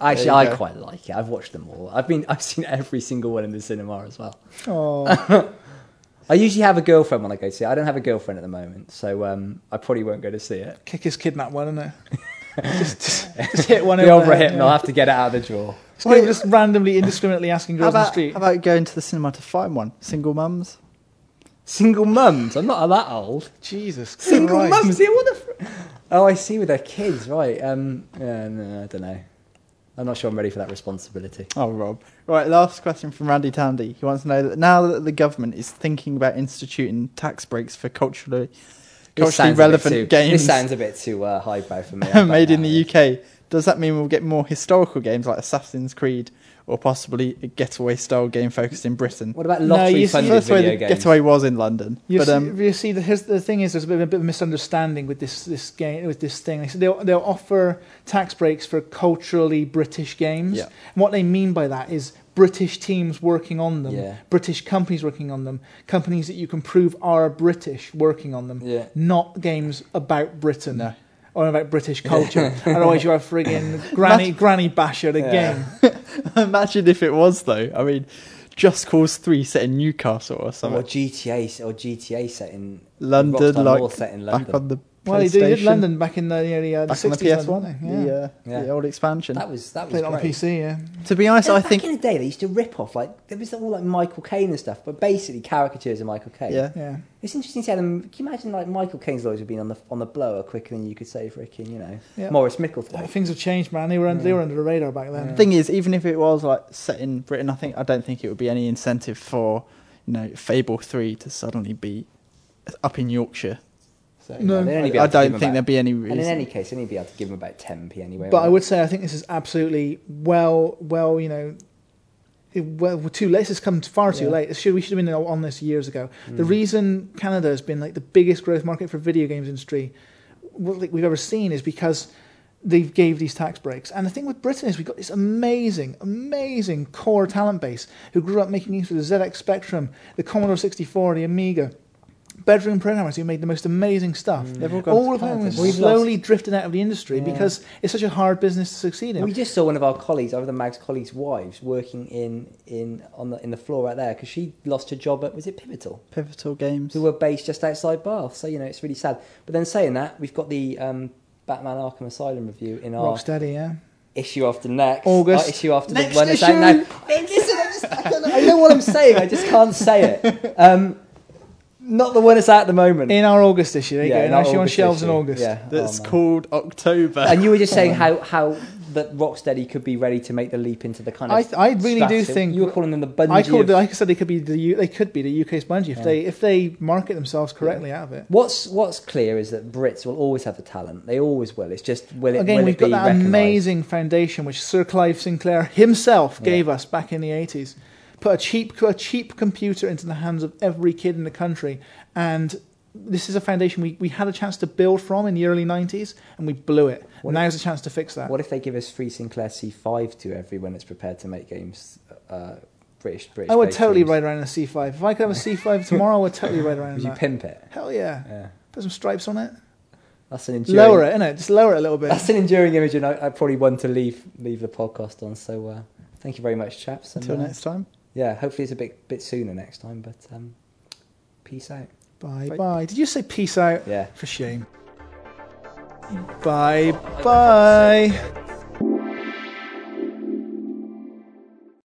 Actually, I
go.
quite like it. I've watched them all. I've been, I've seen every single one in the cinema as well.
Oh,
I usually have a girlfriend when I go see it. I don't have a girlfriend at the moment, so um, I probably won't go to see it.
kick his kidnap one, isn't it? just, just, just hit one
The
over
over
the
hit, and
yeah.
I'll have to get it out of the drawer.
Just, go- just randomly, indiscriminately asking
How
girls on the street.
how about going to the cinema to find one? Single mums.
Single mums. I'm not that old.
Jesus
Single
Christ.
mums. Yeah, what the? Fr- oh, I see. With their kids, right? Um, yeah, no, I don't know. I'm not sure I'm ready for that responsibility.
Oh, Rob. Right, last question from Randy Tandy. He wants to know that now that the government is thinking about instituting tax breaks for culturally, culturally
sounds a bit
relevant
too-
games
This sounds a bit too uh, highbrow for me. I'll
made in the UK, does that mean we'll get more historical games like Assassin's Creed or possibly a getaway style game focused in Britain?
What about
No,
lottery
you see-
funded
First way
video
the
games?
getaway was in London,
You,
but
see,
um,
you see, the, here's, the thing is, there's a bit, of a bit of a misunderstanding with this this game, with this thing. They said they'll, they'll offer tax breaks for culturally British games.
Yeah.
And what they mean by that is British teams working on them,
Yeah.
British companies working on them, companies that you can prove are British working on them,
Yeah.
not games about Britain.
No.
Or about British culture. Otherwise, you are friggin' granny granny basher again.
Yeah.
imagine if it was though. I mean, Just Cause Three set in Newcastle or something,
Or
something.
GTA or GTA set in
London,
Rockstar
like
North set in
back on the
Well, they did, they London back in the, you know, the, uh, the
back on the
60s,
PS
London,
One,
didn't
the, uh,
Yeah.
the old expansion.
That was that was
Played it on. PC, yeah.
to be honest, I
back
think
in the day they used to rip off like there was all like Michael Caine and stuff, but basically caricatures of Michael Caine.
yeah.
Yeah.
It's interesting to see them. Can you imagine like Michael Caine's lawyers have been on the on the blower quicker than you could say freaking you know
Yeah.
Morris Micklethwaite.
Things have changed, man. They were under, they were under the radar back then.
The thing is, even if it was like set in Britain, I think I don't think it would be any incentive for you know Fable Three to suddenly be up in Yorkshire. So
No.
I, I
able to give
don't think
about-
there'd be any
And
reason.
in any case, they'd only be able to give them about 10p anyway.
But I
wouldn't
say I think this is absolutely well, well, you know, well, too late. This has come far too
Yeah.
late. Should we should have been on this years ago. The
Mm.
reason Canada has been like the biggest growth market for video games industry like we've ever seen is because they gave these tax breaks. And the thing with Britain is we've got this amazing, amazing core talent base who grew up making games for the ZX Spectrum, the Commodore 64, the Amiga. Bedroom programmers who made the most amazing stuff.
They've all gone
All
to
of them
Canada.
have
We've
slowly drifted out of the industry
Yeah.
because it's such a hard business to succeed in.
We just saw one of our colleagues, one of the Mag's colleagues' wives, working in, in on the in the floor right there because she lost her job at was it Pivotal,
Pivotal games.
who were based just outside Bath. So you know it's really sad. But then saying that, we've got the um, Batman Arkham Asylum review in our
Rocksteady, yeah.
issue after next
August.
our issue after
Next
the one that's
issue.
out now. Listen, I, just, I, don't know, I know what I'm saying. I just can't say it. Um, not the one that's out at the moment.
In our August issue, there you
Yeah,
go.
in
Now
our
on
August
shelves in. August.
Yeah.
That's
Oh,
called October.
And you were just saying how, how that Rocksteady could be ready to make the leap into the kind of.
I, I really do think
you were calling them the Bungie.
I called.
of-
Like I said, they could be the U- they could be the UK's Bungie if
Yeah.
they if they market themselves correctly out of it.
What's What's clear is that Brits will always have the talent. They always will. It's just will it?
Again,
will
we've
it
got that
recognised?
amazing foundation which Sir Clive Sinclair himself
Yeah.
gave us back in the eighties. Put a cheap a cheap computer into the hands of every kid in the country, and this is a foundation we, we had a chance to build from in the early nineties, and we blew it.
What
Now's the chance to fix that.
What if they give us free Sinclair C5 to everyone that's prepared to make games? Uh, British British.
I would totally
games?
ride around in a C5. If I could have a C5 tomorrow, I would totally ride around
Would you
that.
pimp it?
Hell yeah.
Yeah.
Put some stripes on it.
That's an enduring,
Lower it, innit? Just lower it a little bit.
That's an enduring image, and I, I probably want to leave leave the podcast on. So uh, thank you very much, chaps. And,
Until
uh,
next time.
Yeah, hopefully it's a bit bit sooner next time. But um, peace out.
Bye
Bye.
bye. Did you say peace out?
Yeah.
For shame. Bye bye.